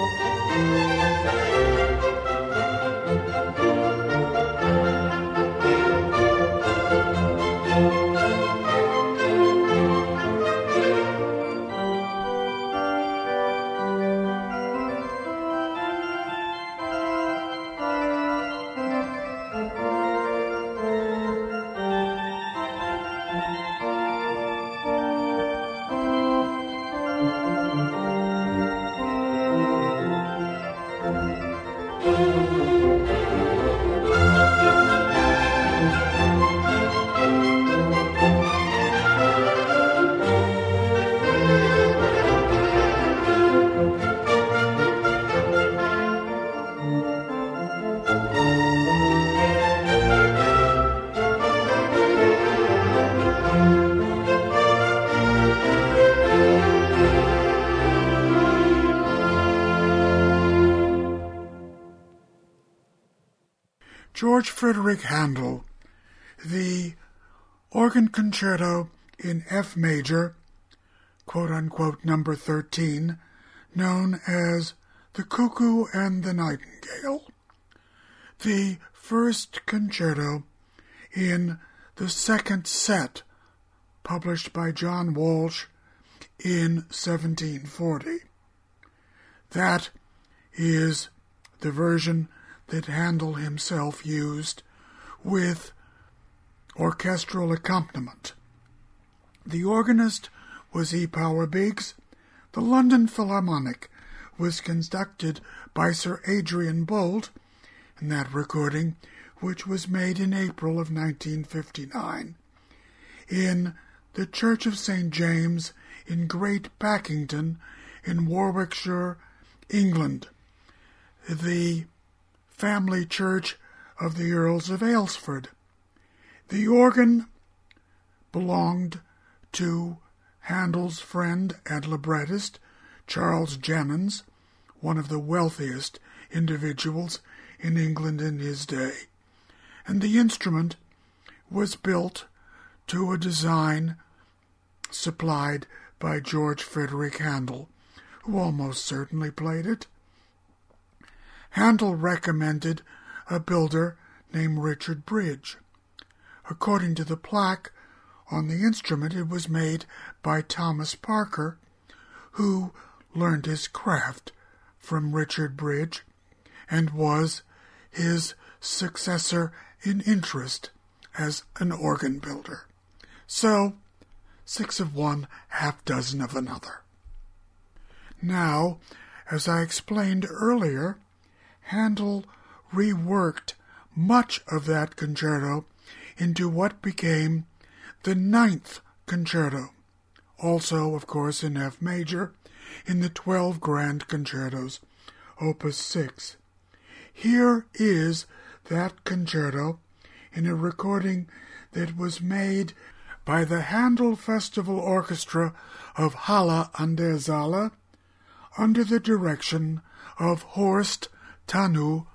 Música George Frederick Handel, the organ concerto in F major, quote unquote number 13, known as The Cuckoo and the Nightingale, the first concerto in the second set published by John Walsh in 1740. That is the version that Handel himself used with orchestral accompaniment. The organist was E. Power Biggs. The London Philharmonic was conducted by Sir Adrian Boult, in that recording, which was made in April of 1959, in the Church of St. James in Great Packington in Warwickshire, England. The family church of the Earls of Aylesford. The organ belonged to Handel's friend and librettist, Charles Jennens, one of the wealthiest individuals in England in his day, and the instrument was built to a design supplied by George Frederick Handel, who almost certainly played it. Handel recommended a builder named Richard Bridge. According to the plaque on the instrument, it was made by Thomas Parker, who learned his craft from Richard Bridge and was his successor in interest as an organ builder. So, six of one, half dozen of another. Now, as I explained earlier, Handel reworked much of that concerto into what became the ninth concerto, also, of course, in F major, in the twelve grand concertos, opus 6. Here is that concerto in a recording that was made by the Handel Festival Orchestra of Halle an der Saale under the direction of Horst Tanu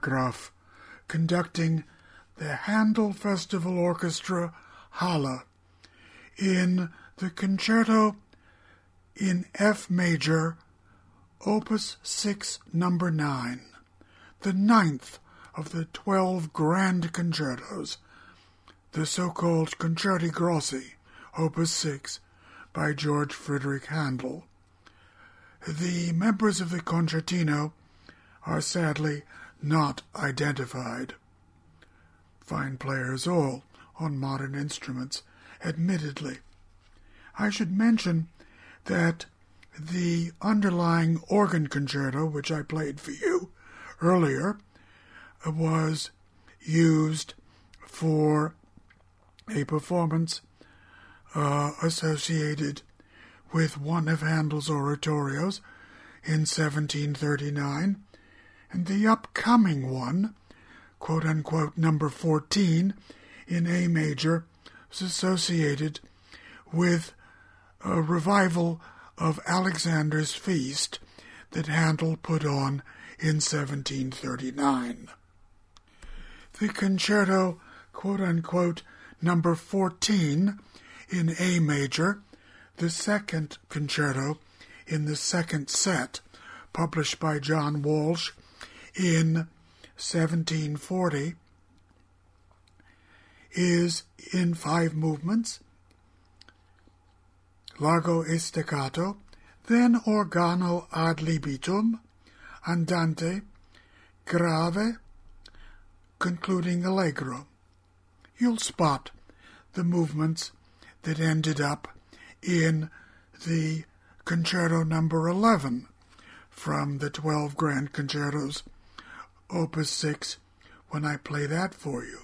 Margraf. Conducting the Handel Festival Orchestra Halle in the concerto in F major, Opus 6, number 9, the ninth of the twelve grand concertos, the so-called Concerti Grossi, Opus 6, by George Frederick Handel. The members of the concertino are sadly not identified. Fine players all on modern instruments, admittedly. I should mention that the underlying organ concerto, which I played for you earlier, was used for a performance uh, associated with one of Handel's oratorios in 1739, and the upcoming one, quote unquote, number 14 in A major, is associated with a revival of Alexander's feast that Handel put on in 1739. The concerto, quote unquote, number 14 in A major, the second concerto in the second set, published by John Walsh in 1740, is in five movements largo e staccato, then organo ad libitum, andante, grave, concluding allegro. You'll spot the movements that ended up in the concerto number 11 from the 12 grand concertos, opus 6, when I play that for you.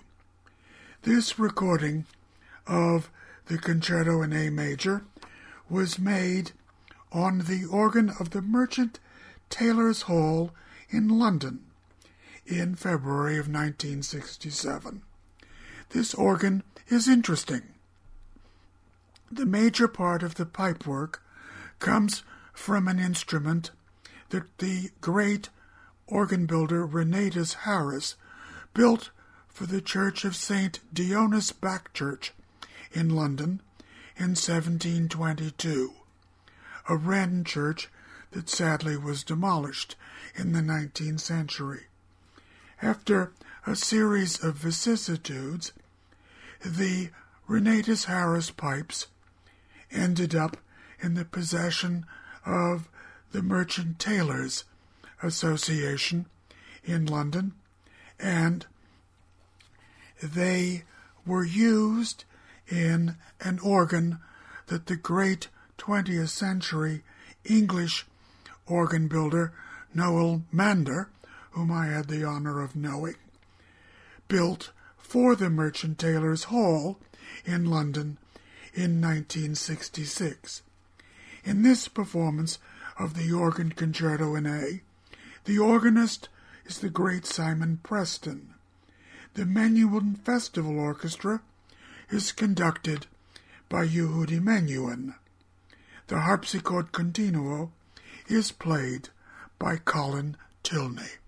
This recording of the concerto in A major was made on the organ of the Merchant Taylors' Hall in London in February of 1967. This organ is interesting. The major part of the pipework comes from an instrument that the great organ builder Renatus Harris built for the Church of St. Dionis Backchurch in London in 1722, a Wren church that sadly was demolished in the 19th century. After a series of vicissitudes, the Renatus Harris pipes ended up in the possession of the Merchant Taylors Association in London, and they were used in an organ that the great 20th century English organ builder Noel Mander, whom I had the honor of knowing, built for the Merchant Taylors' Hall in London in 1966. In this performance of the organ concerto in A, the organist is the great Simon Preston. The Menuhin Festival Orchestra is conducted by Yehudi Menuhin. The harpsichord continuo is played by Colin Tilney.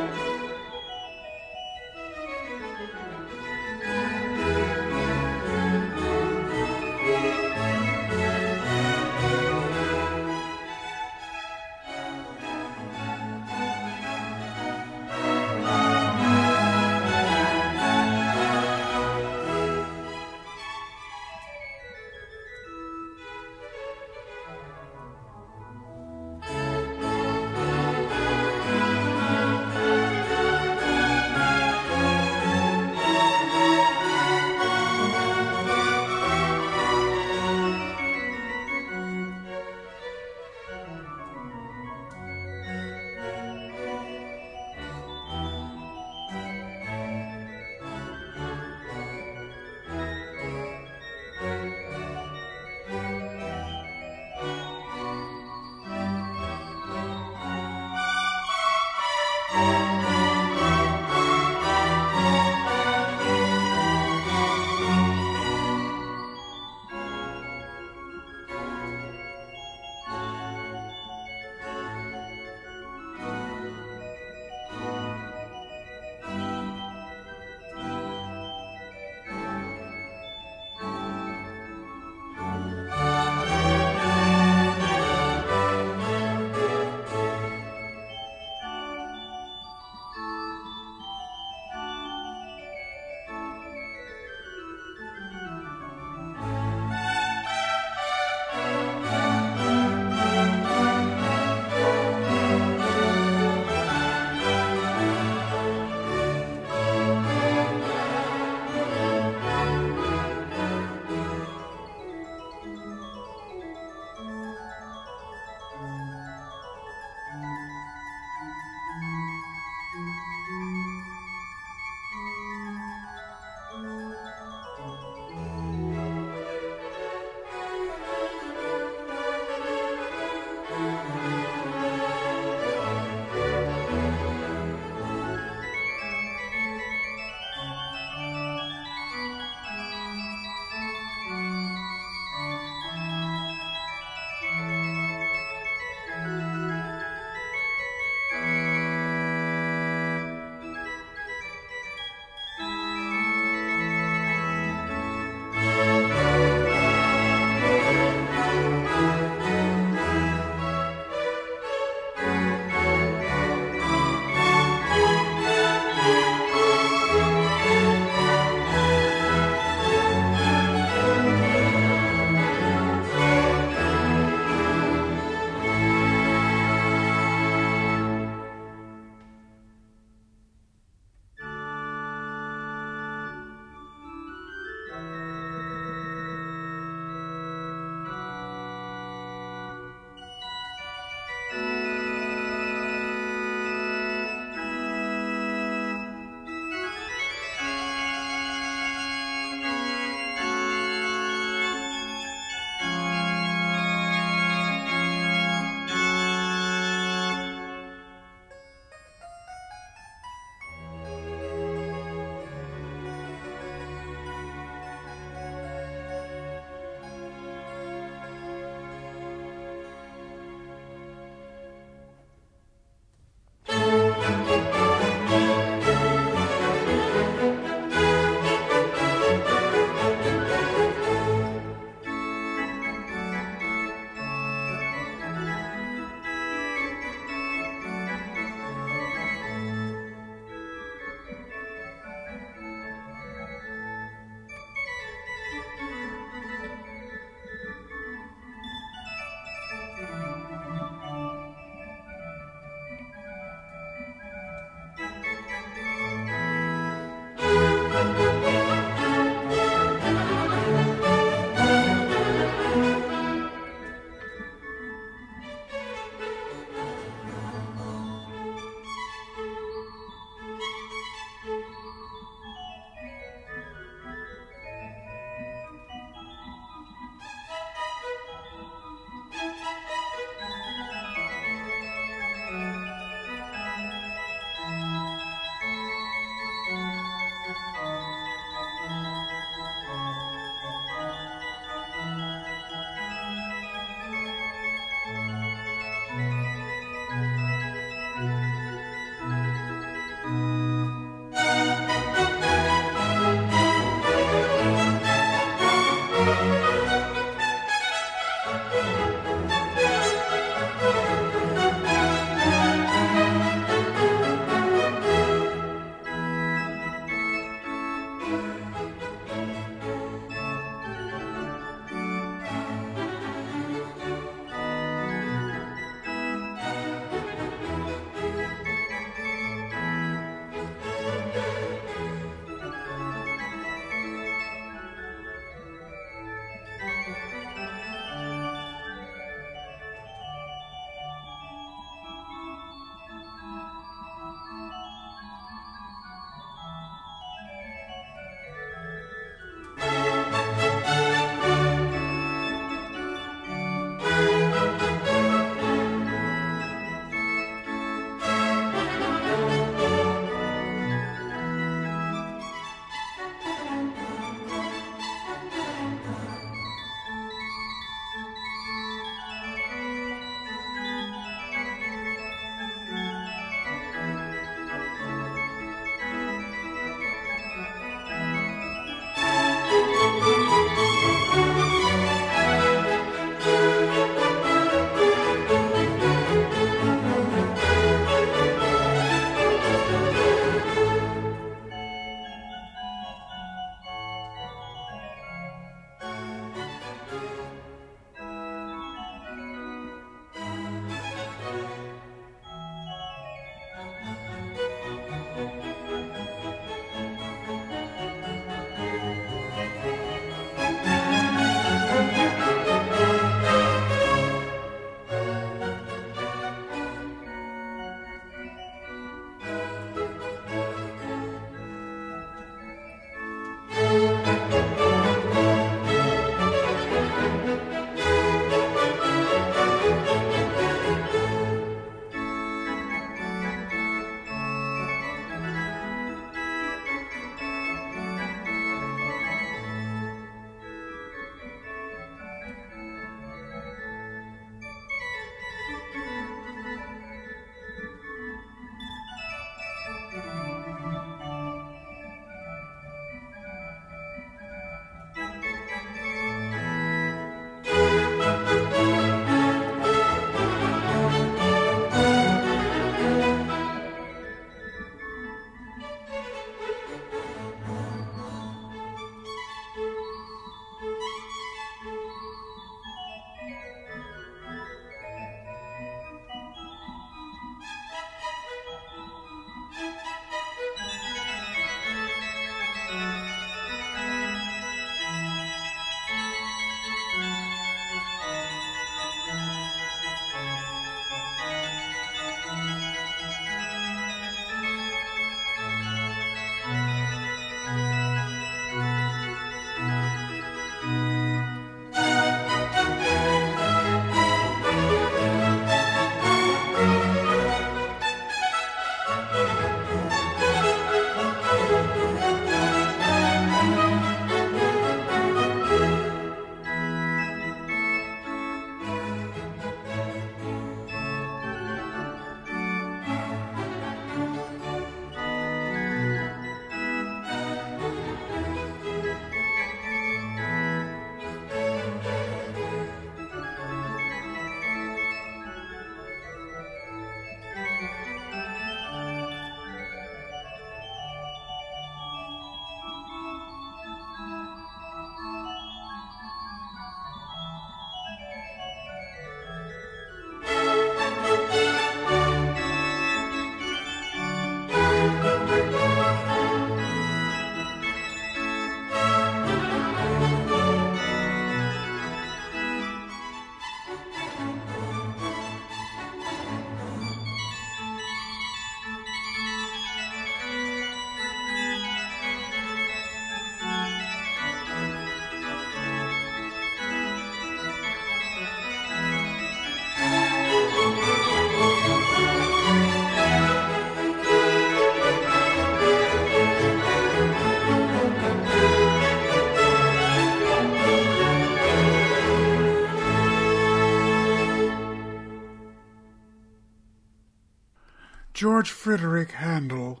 George Frederick Handel,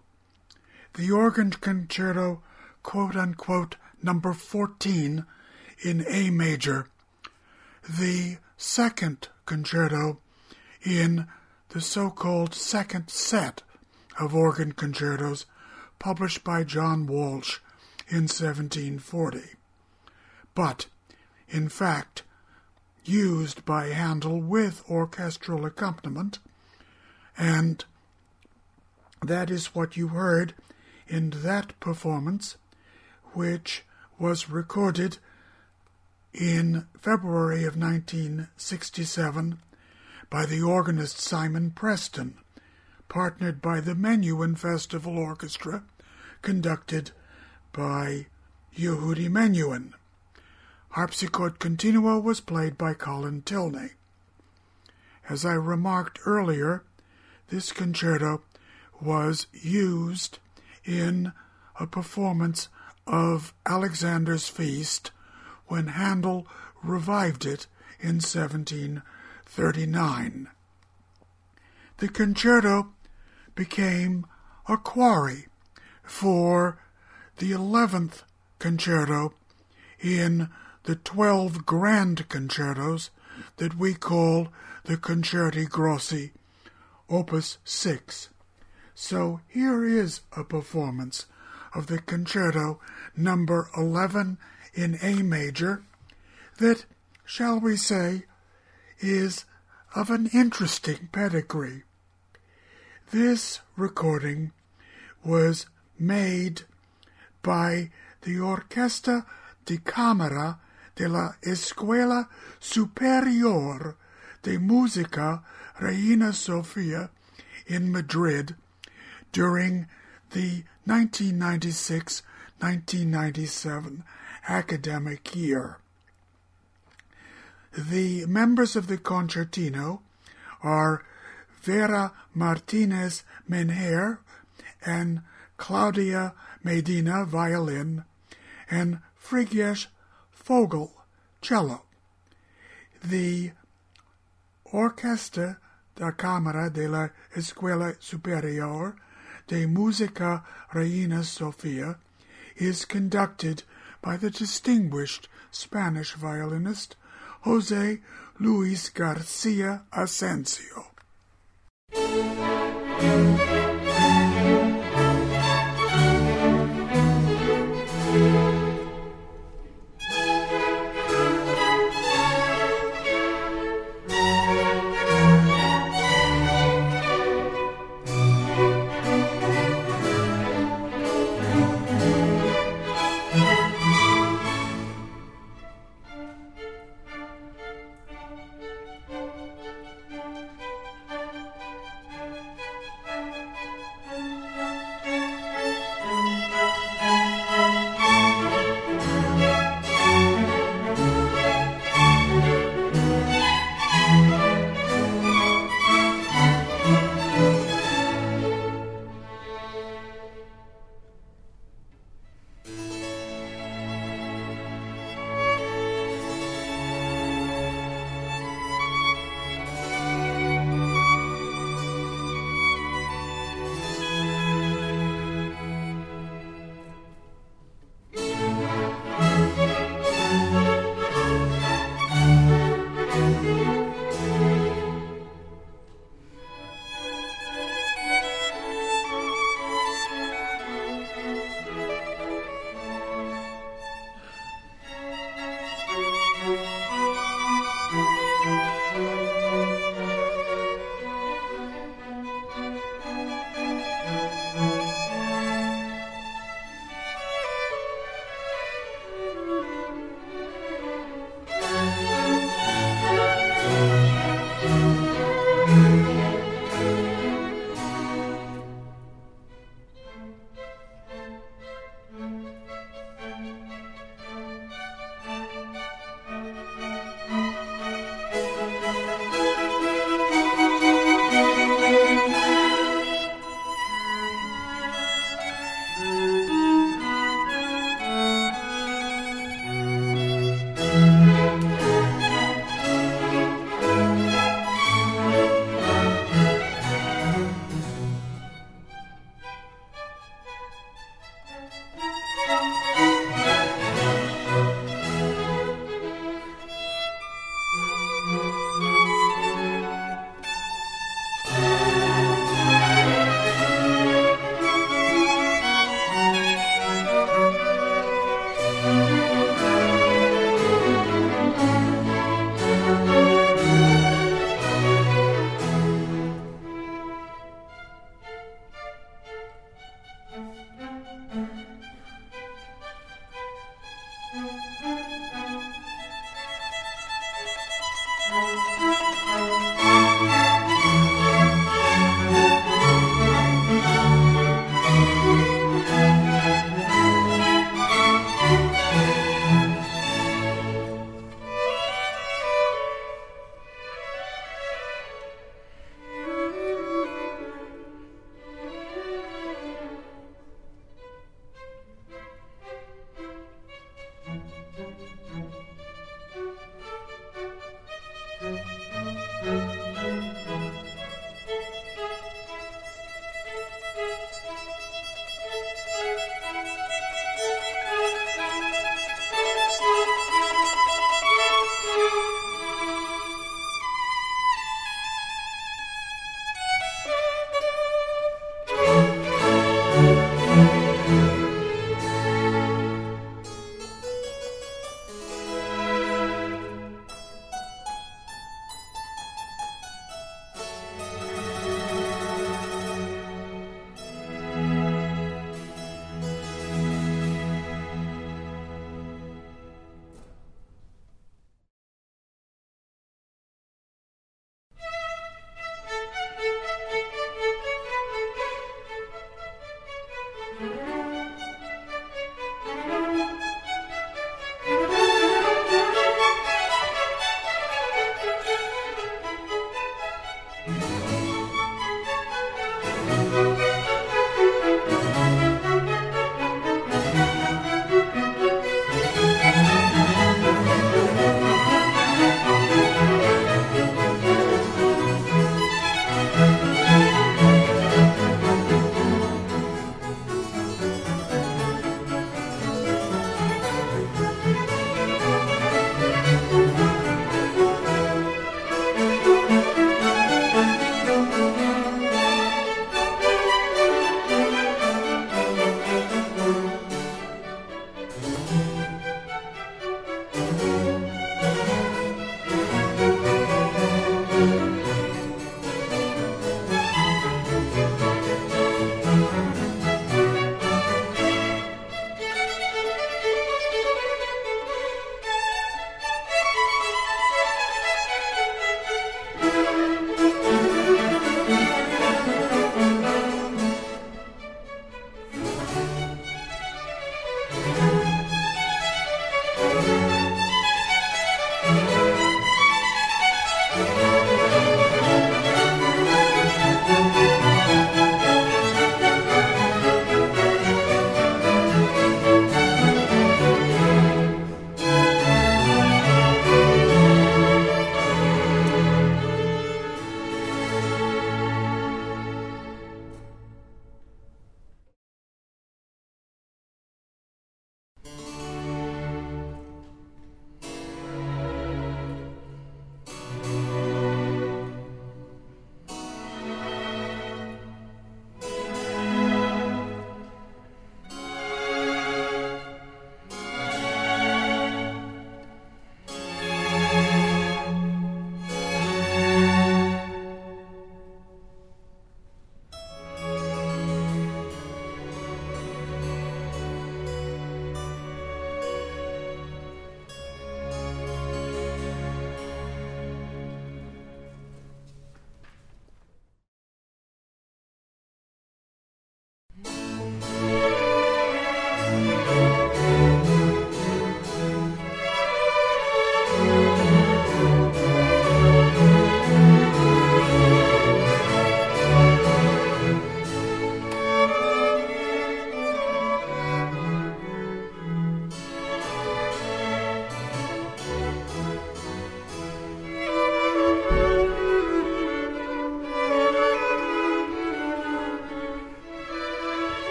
the organ concerto, quote unquote, number 14 in A major, the second concerto in the so called second set of organ concertos published by John Walsh in 1740, but, in fact, used by Handel with orchestral accompaniment, and that is what you heard in that performance, which was recorded in February of 1967 by the organist Simon Preston, partnered by the Menuhin Festival Orchestra, conducted by Yehudi Menuhin. Harpsichord Continuo was played by Colin Tilney. As I remarked earlier, this concerto was used in a performance of Alexander's Feast when Handel revived it in 1739. The concerto became a quarry for the 11th concerto in the 12 grand concertos that we call the Concerti Grossi, Opus 6. So here is a performance of the concerto number 11 in A major that, shall we say, is of an interesting pedigree. This recording was made by the Orquesta di Camera de la Escuela Superior de Música Reina Sofia in Madrid during the 1996 1997 academic year. The members of the concertino are Vera Martinez Mehner and Claudia Medina violin and Frigyes Fogel cello. The Orquesta da Cámara de la Escuela Superior de Música Reina Sofia is conducted by the distinguished Spanish violinist Jose Luis Garcia Asensio. Música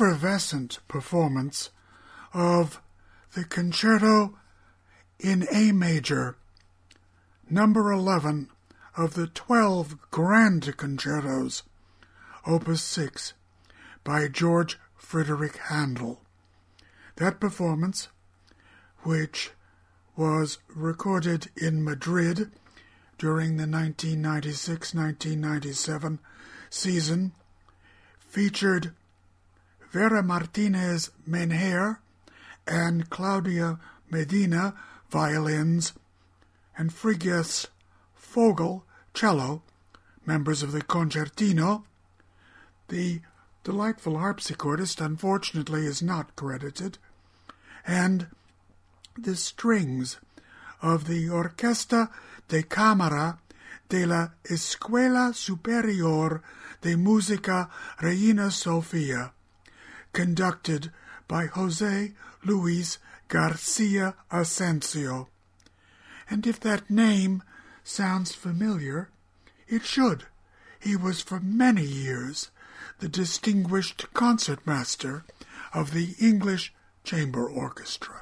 effervescent performance of the Concerto in A major, number 11 of the 12 Grand Concertos, Opus 6, by George Frederick Handel. That performance, which was recorded in Madrid during the 1996 1997 season, featured Vera Martinez Mehner and Claudia Medina violins, and Frigyes Fogel cello, members of the concertino. The delightful harpsichordist, unfortunately, is not credited, and the strings of the Orquesta de Cámara de la Escuela Superior de Música Reina Sofia, conducted by Jose Luis Garcia Asensio. And if that name sounds familiar, it should. He was for many years the distinguished concertmaster of the English Chamber Orchestra.